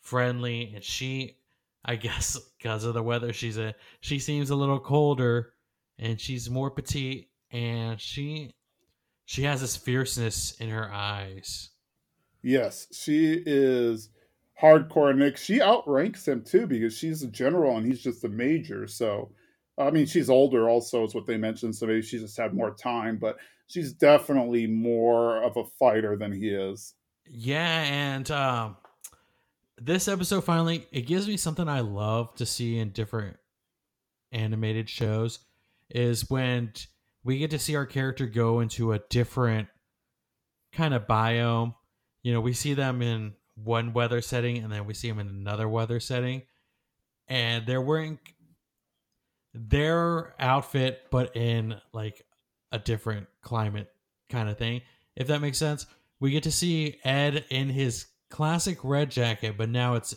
friendly, and she, I guess, because of the weather she's in, she seems a little colder, and she's more petite, and she, she has this fierceness in her eyes. Yes, she is hardcore Nick. She outranks him too because she's a general and he's just a major. So, I mean, she's older also, is what they mentioned. So maybe she just had more time, but she's definitely more of a fighter than he is. Yeah, and um, this episode finally it gives me something I love to see in different animated shows is when we get to see our character go into a different kind of biome. You know, we see them in one weather setting and then we see them in another weather setting and they're wearing their outfit but in like a different climate kind of thing if that makes sense we get to see ed in his classic red jacket, but now it's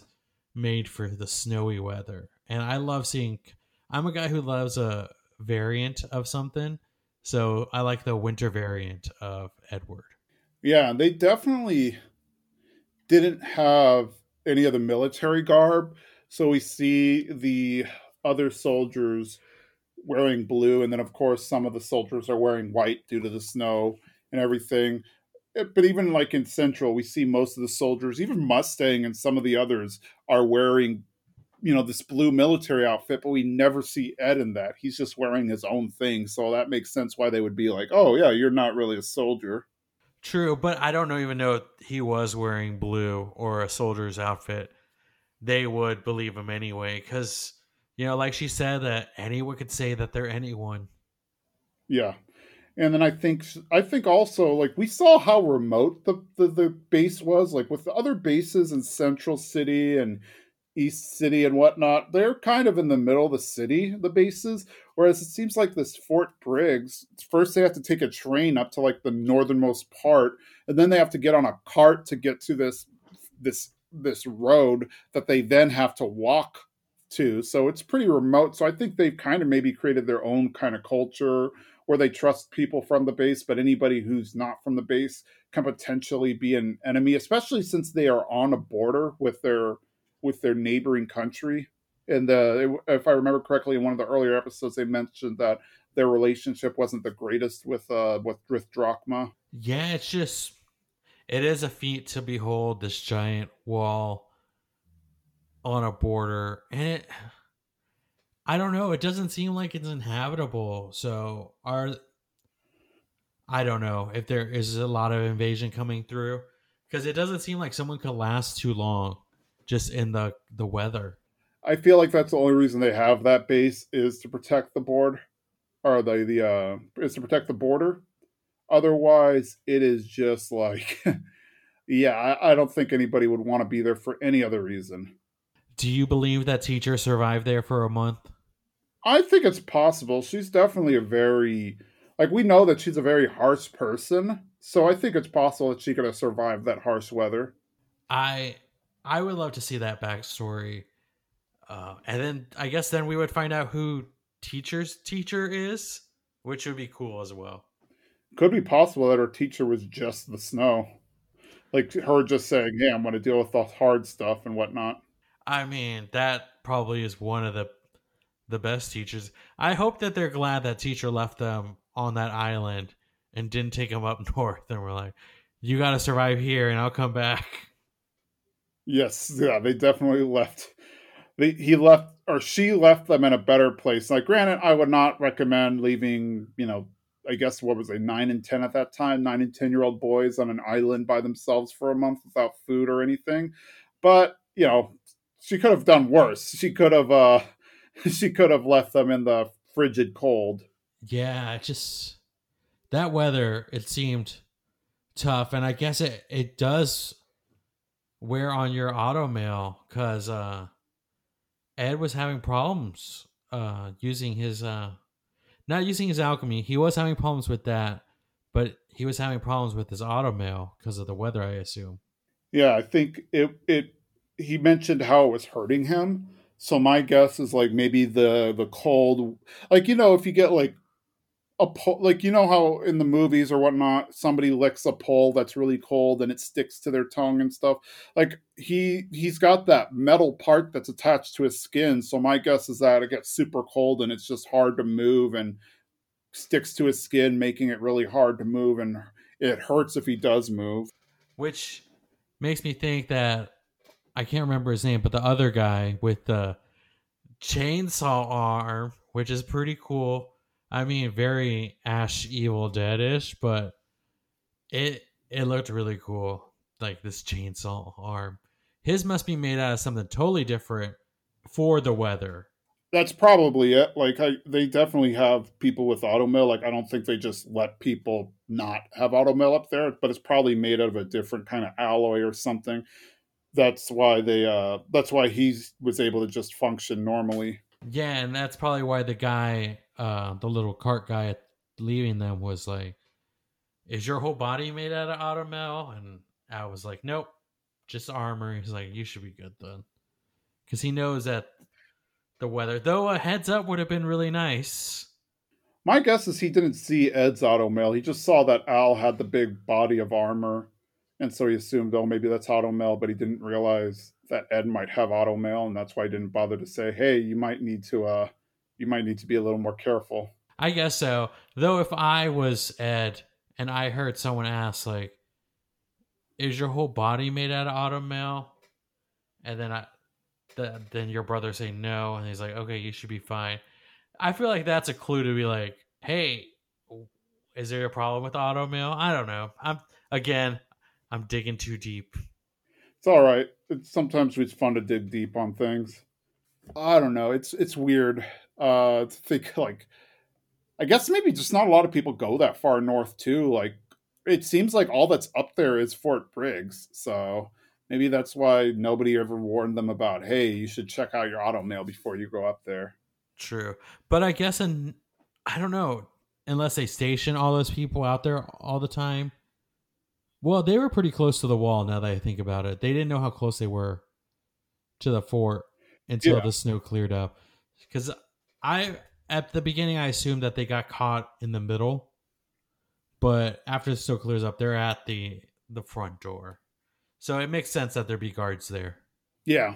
made for the snowy weather. And I love seeing. I'm a guy who loves a variant of something, so I like the winter variant of Edward. Yeah, they definitely didn't have any of the military garb, so we see the other soldiers wearing blue, and then of course some of the soldiers are wearing white due to the snow and everything. Eh, but even like in Central, we see most of the soldiers, even Mustang and some of the others, are wearing, you know, this blue military outfit, but we never see Ed in that. He's just wearing his own thing. So that makes sense why they would be like, oh, yeah, you're not really a soldier. True, but I don't even know if he was wearing blue or a soldier's outfit. They would believe him anyway, because you know, like she said, that anyone could say that they're anyone. Yeah, and then I think I think also like we saw how remote the, the the base was, like with the other bases in Central City and East City and whatnot. They're kind of in the middle of the city, the bases. Whereas it seems like this Fort Briggs, first they have to take a train up to like the northernmost part, and then they have to get on a cart to get to this this this road that they then have to walk to. So it's pretty remote. So I think they've kind of maybe created their own kind of culture where they trust people from the base, but anybody who's not from the base can potentially be an enemy, especially since they are on a border with their with their neighboring country. And uh, if I remember correctly, in one of the earlier episodes, they mentioned that their relationship wasn't the greatest with uh with with Drachma. Yeah, it's just it is a feat to behold this giant wall on a border, and it I don't know. It doesn't seem like it's inhabitable. So are I don't know if there is a lot of invasion coming through because it doesn't seem like someone could last too long just in the the weather. I feel like that's the only reason they have that base is to protect the board or the the uh is to protect the border. Otherwise, it is just like yeah, I, I don't think anybody would want to be there for any other reason. Do you believe that teacher survived there for a month? I think it's possible. She's definitely a very like we know that she's a very harsh person, so I think it's possible that she could have survived that harsh weather. I I would love to see that backstory, uh, and then I guess then we would find out who teacher's teacher is, which would be cool as well. Could be possible that her teacher was just the snow, like her just saying, Yeah, I'm going to deal with the hard stuff and whatnot." I mean, that probably is one of the the best teachers. I hope that they're glad that teacher left them on that island and didn't take them up north and we're like, you got to survive here and I'll come back. Yes, yeah, they definitely left. He left or she left them in a better place. Like, granted, I would not recommend leaving, you know, I guess what was they nine and ten at that time, nine and ten year old boys on an island by themselves for a month without food or anything. But you know, she could have done worse. She could have uh she could have left them in the frigid cold. Yeah, just that weather it seemed tough and I guess it it does wear on your auto mail cuz uh Ed was having problems uh using his uh not using his alchemy. He was having problems with that, but he was having problems with his auto mail because of the weather, I assume. Yeah, I think it it he mentioned how it was hurting him. So my guess is like maybe the the cold, like you know, if you get like a pole, like you know how in the movies or whatnot, somebody licks a pole that's really cold and it sticks to their tongue and stuff. Like he he's got that metal part that's attached to his skin. So my guess is that it gets super cold and it's just hard to move and sticks to his skin, making it really hard to move and it hurts if he does move. Which makes me think that I can't remember his name, but the other guy with the chainsaw arm, which is pretty cool. I mean, very Ash Evil Deadish, but it it looked really cool. Like this chainsaw arm. His must be made out of something totally different for the weather. That's probably it. Like I, they definitely have people with automail. Like I don't think they just let people not have automail up there, but it's probably made out of a different kind of alloy or something that's why they uh that's why he was able to just function normally yeah and that's probably why the guy uh the little cart guy leaving them was like is your whole body made out of automail and i was like nope just armor. He's like you should be good then. Because he knows that the weather though a heads up would have been really nice. My guess is he didn't see ed's auto mail. He just saw that al had the big body of armor. And so he assumed, oh, maybe that's auto mail, but he didn't realize that Ed might have auto mail, and that's why he didn't bother to say, hey, you might need to, uh, you might need to be a little more careful. I guess so. Though if I was Ed and I heard someone ask, like, is your whole body made out of auto mail? And then I, the, then your brother say no, and he's like, okay, you should be fine. I feel like that's a clue to be like, hey, is there a problem with auto mail? I don't know. I'm again, I'm digging too deep. It's all right. It's, sometimes it's fun to dig deep on things. I don't know. It's it's weird uh, to think like. I guess maybe just not a lot of people go that far north too. Like it seems like all that's up there is Fort Briggs, so maybe that's why nobody ever warned them about. Hey, you should check out your auto mail before you go up there. True, but I guess in I don't know unless they station all those people out there all the time. Well, they were pretty close to the wall. Now that I think about it, they didn't know how close they were to the fort until yeah. the snow cleared up. Because I, at the beginning, I assumed that they got caught in the middle, but after the snow clears up, they're at the the front door. So it makes sense that there be guards there. Yeah.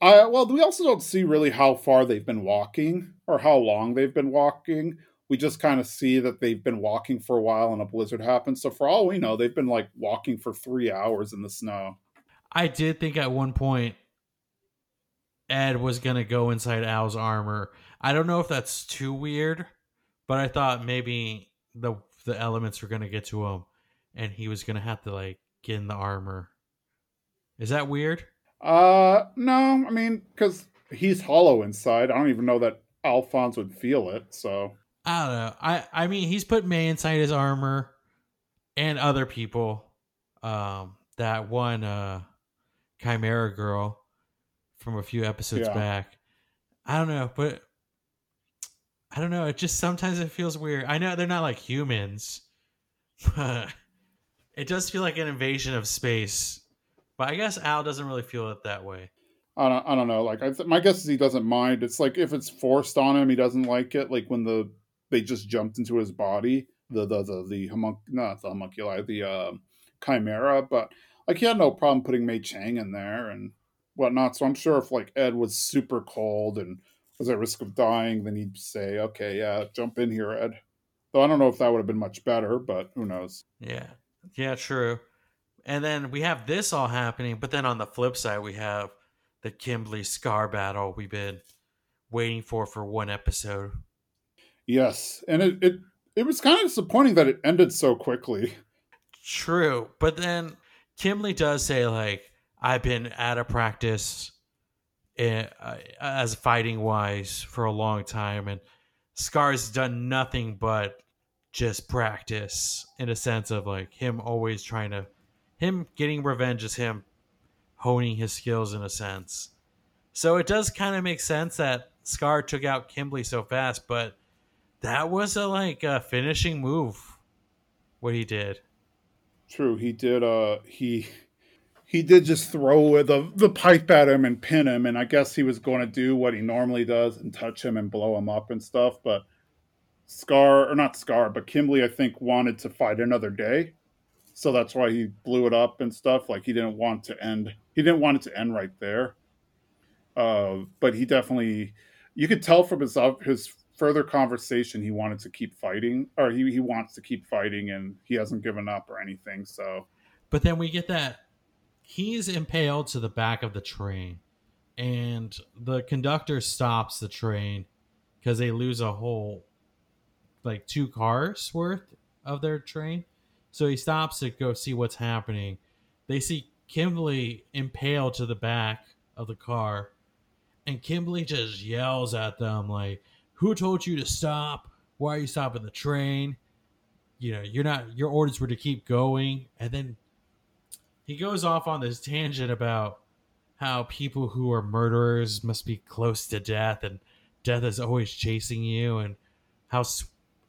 I, well, we also don't see really how far they've been walking or how long they've been walking we just kind of see that they've been walking for a while and a blizzard happens. So for all we know, they've been like walking for three hours in the snow. I did think at one point Ed was gonna go inside Al's armor. I don't know if that's too weird, but I thought maybe the the elements were gonna get to him, and he was gonna have to like get in the armor. Is that weird? Uh, no. I mean, because he's hollow inside. I don't even know that Alphonse would feel it. So I don't know. I I mean, he's put Mei inside his armor, and other people. Um, that one uh, Chimera girl from a few episodes yeah. back. I don't know, but I don't know. It just sometimes it feels weird. I know they're not like humans, but it does feel like an invasion of space. But I guess Al doesn't really feel it that way. I don't, I don't know. Like, I th- my guess is he doesn't mind. It's like if it's forced on him, he doesn't like it. Like when the they just jumped into his body. The the the the homunc not the homunculi, the uh, chimera, but like he had no problem putting Mei Chang in there and whatnot. So I'm sure if like Ed was super cold and was at risk of dying, then he'd say, "Okay, yeah, jump in here, Ed." Though I don't know if that would have been much better, but who knows? Yeah, yeah, true. And then we have this all happening, but then on the flip side, we have the Kimblee Scar battle we've been waiting for for one episode. Yes, and it, it it was kind of disappointing that it ended so quickly. True, but then Kimblee does say like I've been out of practice in, uh, as fighting wise for a long time, and Scar's done nothing but just practice in a sense of like him always trying to him getting revenge is him honing his skills in a sense. So it does kind of make sense that Scar took out Kimblee so fast, but that was a like a finishing move. What he did. True, he did. Uh, he he did just throw the the pipe at him and pin him, and I guess he was going to do what he normally does and touch him and blow him up and stuff. But Scar or not Scar, but Kimblee, I think wanted to fight another day, so that's why he blew it up and stuff. Like he didn't want to end. He didn't want it to end right there. Uh, but he definitely, you could tell from his his further conversation, he wanted to keep fighting, or he, he wants to keep fighting, and he hasn't given up or anything. So, but then we get that he's impaled to the back of the train, and the conductor stops the train because they lose a whole like two cars worth of their train. So he stops to go see what's happening. They see Kimblee impaled to the back of the car, and Kimblee just yells at them like who told you to stop? Why are you stopping the train? You know, you're not, your orders were to keep going. And then he goes off on this tangent about how people who are murderers must be close to death and death is always chasing you and how,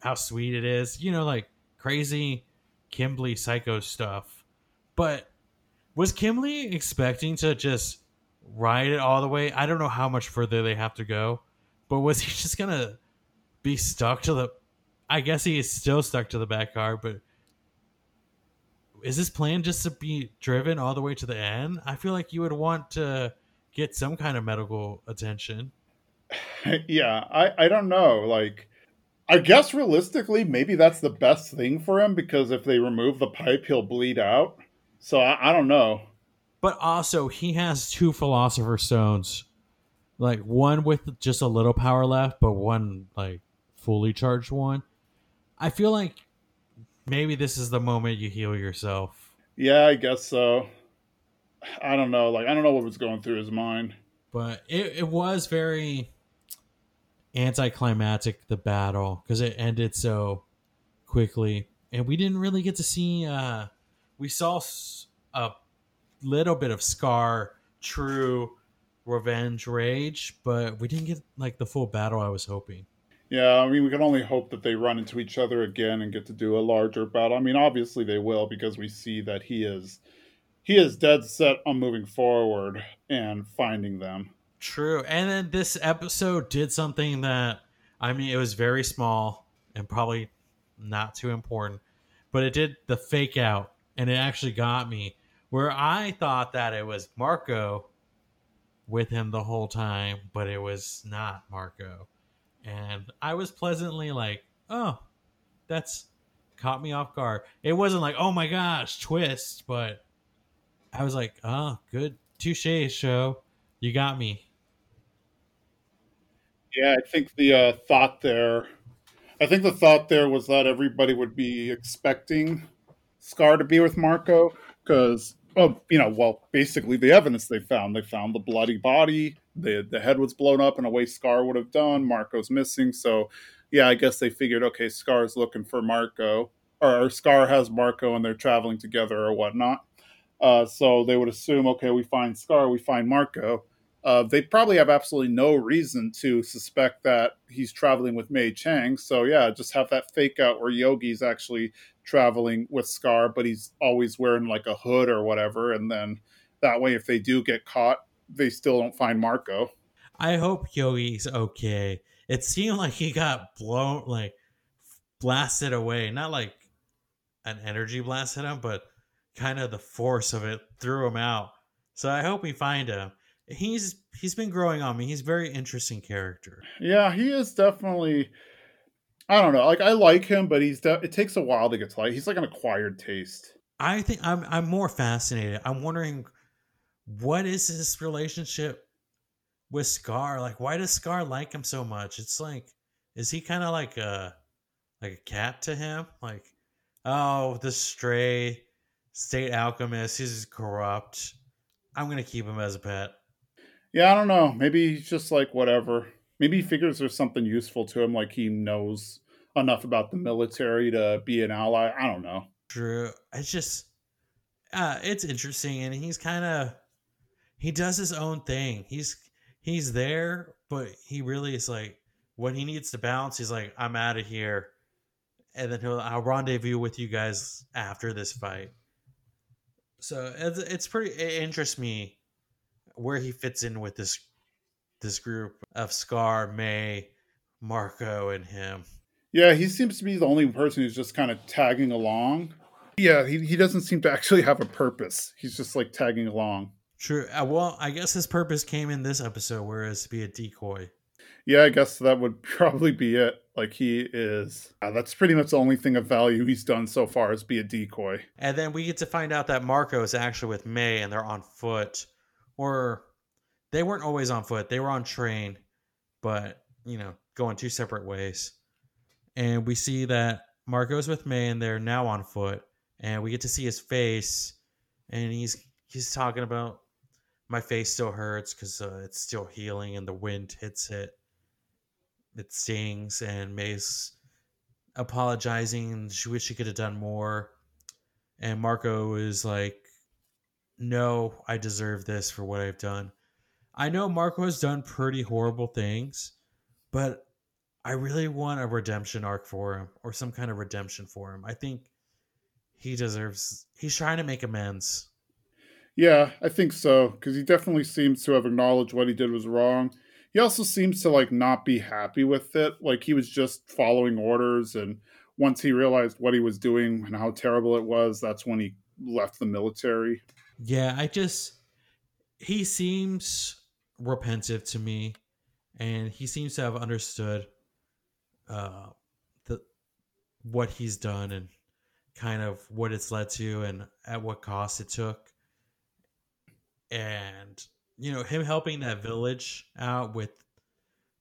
how sweet it is. You know, like crazy Kimblee psycho stuff. But was Kimblee expecting to just ride it all the way? I don't know how much further they have to go. But was he just gonna be stuck to the? I guess he is still stuck to the back car, but is this plan just to be driven all the way to the end? I feel like you would want to get some kind of medical attention. Yeah, I I don't know. Like, I guess realistically, maybe that's the best thing for him because if they remove the pipe, he'll bleed out. So I, I don't know. But also, he has two philosopher stones like one with just a little power left, but one like fully charged one. I feel like maybe this is the moment you heal yourself. Yeah, I guess so. I don't know. Like I don't know what was going through his mind. But it, it was very anticlimactic the battle because it ended so quickly and we didn't really get to see uh we saw a little bit of scar true revenge rage but we didn't get like the full battle i was hoping yeah i mean we can only hope that they run into each other again and get to do a larger battle. I mean obviously they will because we see that he is he is dead set on moving forward and finding them. True. And then this episode did something that i mean it was very small and probably not too important but it did the fake out and it actually got me where I thought that it was Marcoh with him the whole time, but it was not Marcoh. And I was pleasantly like, oh, that's caught me off guard. It wasn't like, oh my gosh, twist, but I was like, oh, good. Touche, show. You got me. Yeah, I think the uh, thought there, I think the thought there was that everybody would be expecting Scar to be with Marcoh because oh, you know, well, basically the evidence they found. They found the bloody body. The the head was blown up in a way Scar would have done. Marcoh's missing. So, yeah, I guess they figured, okay, Scar's looking for Marcoh, or Scar has Marcoh, and they're traveling together or whatnot. Uh, so they would assume, okay, we find Scar, we find Marcoh. Uh, they probably have absolutely no reason to suspect that he's traveling with Mei Chang. So yeah, just have that fake out where Yoki's actually traveling with Scar, but he's always wearing like a hood or whatever. And then that way, if they do get caught, they still don't find Marcoh. I hope Yoki's okay. It seemed like he got blown, like blasted away. Not like an energy blast hit him, but kind of the force of it threw him out. So I hope we find him. He's he's been growing on me. He's a very interesting character. Yeah, he is definitely I don't know. Like I like him, but he's de- it takes a while to get to like he's like an acquired taste. I think I'm I'm more fascinated. I'm wondering what is his relationship with Scar? Like why does Scar like him so much? It's like is he kind of like a like a cat to him? Like oh, the stray state alchemist, he's corrupt. I'm going to keep him as a pet. Yeah, I don't know. Maybe he's just like whatever. Maybe he figures there's something useful to him, like he knows enough about the military to be an ally. I don't know. True. It's just, uh, it's interesting, and he's kind of, he does his own thing. He's he's there, but he really is like when he needs to bounce. He's like, I'm out of here, and then he'll I'll rendezvous with you guys after this fight. So it's it's pretty. It interests me where he fits in with this this group of Scar, Mei, Marcoh, and him. Yeah, he seems to be the only person who's just kind of tagging along. Yeah, he, he doesn't seem to actually have a purpose. He's just like tagging along. True. Uh, well, I guess his purpose came in this episode, whereas to be a decoy. Yeah, I guess that would probably be it. Like he is. Uh, that's pretty much the only thing of value he's done so far is be a decoy. And then we get to find out that Marcoh is actually with Mei and they're on foot, or they weren't always on foot. They were on train, but you know, going two separate ways. And we see that Marcoh's with Mei, and they're now on foot, and we get to see his face, and he's he's talking about my face still hurts because uh, it's still healing, and the wind hits it. It stings, and Mei's apologizing. She wish she could have done more. And Marcoh is like, "No, I deserve this for what I've done." I know Marcoh has done pretty horrible things, but I really want a redemption arc for him or some kind of redemption for him. I think he deserves, he's trying to make amends. Yeah, I think so because he definitely seems to have acknowledged what he did was wrong. He also seems to like not be happy with it. Like he was just following orders and once he realized what he was doing and how terrible it was, that's when he left the military. Yeah, I just he seems repentive to me, and he seems to have understood uh, the what he's done and kind of what it's led to and at what cost it took. And you know him helping that village out with,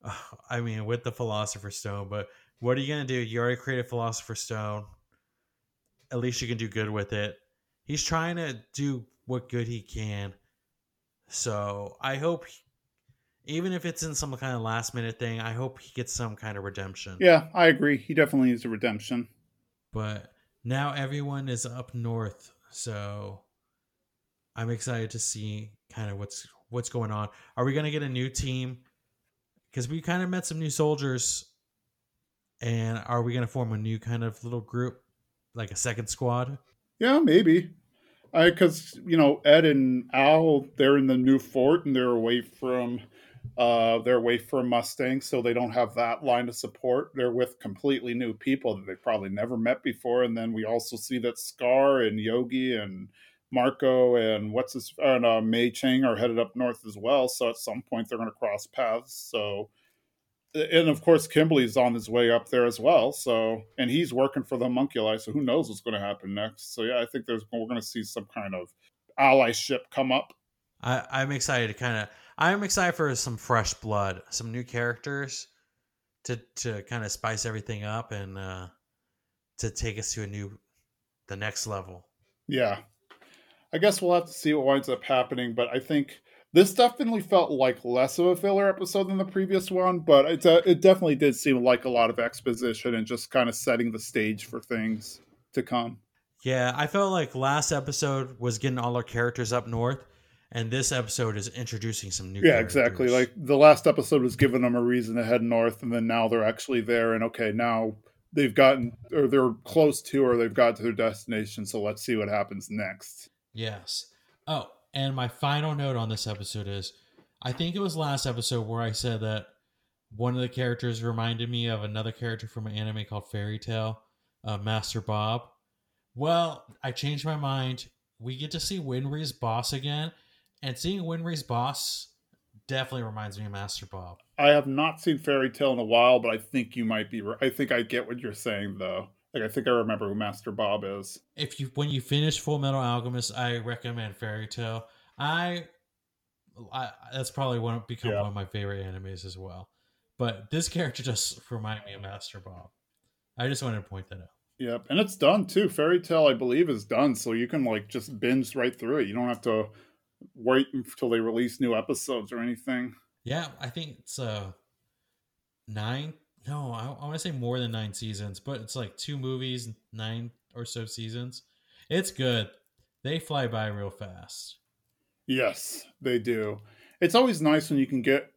uh, I mean, with the Philosopher's Stone, but what are you gonna do? You already created Philosopher's Stone. At least you can do good with it. He's trying to do what good he can. So I hope, even if it's in some kind of last minute thing, I hope he gets some kind of redemption. Yeah, I agree. He definitely needs a redemption. But now everyone is up north, so I'm excited to see kind of what's what's going on. Are we gonna get a new team? Because we kind of met some new soldiers, and are we gonna form a new kind of little group, like a second squad? Yeah, maybe. I because you know Ed and Al, they're in the new fort and they're away from, uh, they're away from Mustang, so they don't have that line of support. They're with completely new people that they probably never met before, and then we also see that Scar and Yoki and Marcoh and what's his and uh, Mei Chang are headed up north as well. So at some point they're going to cross paths. So and of course Kimblee's on his way up there as well. So and he's working for the Homunculi. So who knows what's going to happen next? So yeah, I think there's we're going to see some kind of allyship come up. I, I'm excited to kind of I'm excited for some fresh blood, some new characters to to kind of spice everything up and uh, to take us to a new the next level. Yeah, I guess we'll have to see what winds up happening, but I think this definitely felt like less of a filler episode than the previous one, but it, uh, it definitely did seem like a lot of exposition and just kind of setting the stage for things to come. Yeah, I felt like last episode was getting all our characters up north, and this episode is introducing some new. Yeah, exactly. Like the last episode was giving them a reason to head north, and then now they're actually there, and okay, now they've gotten or they're close to or they've got to their destination. So let's see what happens next. Yes. Oh, and my final note on this episode is I think it was last episode where I said that one of the characters reminded me of another character from an anime called Fairy Tail, uh, Master Bob. Well, I changed my mind. We get to see Winry's boss again, and seeing Winry's boss definitely reminds me of Master Bob. I have not seen Fairy Tail in a while, but I think you might be. I think I get what you're saying, though. Like I think I remember who Master Bob is. If you when you finish Full Metal Alchemist, I recommend Fairy Tail. I, I that's probably one become Yeah. one of my favorite animes as well. But this character just remind me of Master Bob. I just wanted to point that out. Yep, and it's done too. Fairy Tail, I believe, is done, so you can like just binge right through it. You don't have to wait until they release new episodes or anything. Yeah, I think it's uh nine. No, I, I want to say more than nine seasons, but it's like two movies, nine or so seasons. It's good. They fly by real fast. Yes, they do. It's always nice when you can get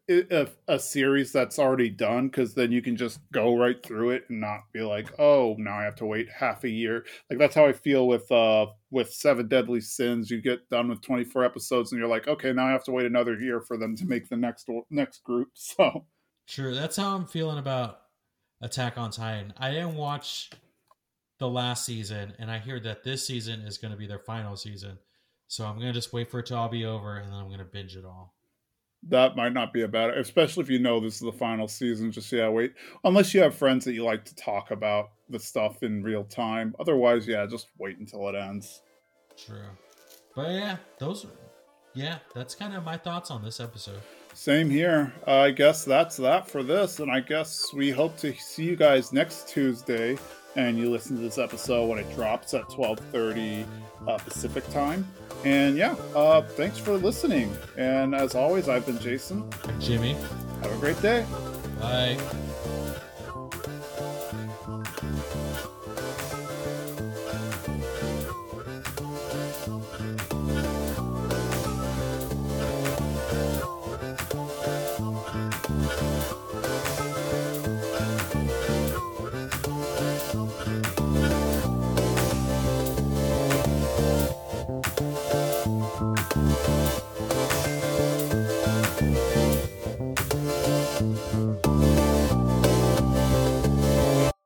a series that's already done because then you can just go right through it and not be like, oh, now I have to wait half a year. Like that's how I feel with uh with Seven Deadly Sins. You get done with twenty four episodes and you're like, okay, now I have to wait another year for them to make the next next group. So True. That's how I'm feeling about Attack on Titan. I didn't watch the last season, and I hear that this season is going to be their final season. So I'm going to just wait for it to all be over, and then I'm going to binge it all. That might not be a bad, especially if you know this is the final season. Just yeah, wait. Unless you have friends that you like to talk about the stuff in real time. Otherwise, yeah, just wait until it ends. True. But yeah, those. Yeah, that's kind of my thoughts on this episode. Same here. Uh, I guess that's that for this, and I guess we hope to see you guys next Tuesday. And you listen to this episode when it drops at twelve thirty uh, Pacific time. And yeah, uh, thanks for listening. And as always, I've been Jason. Jimmy, Have a great day. bye.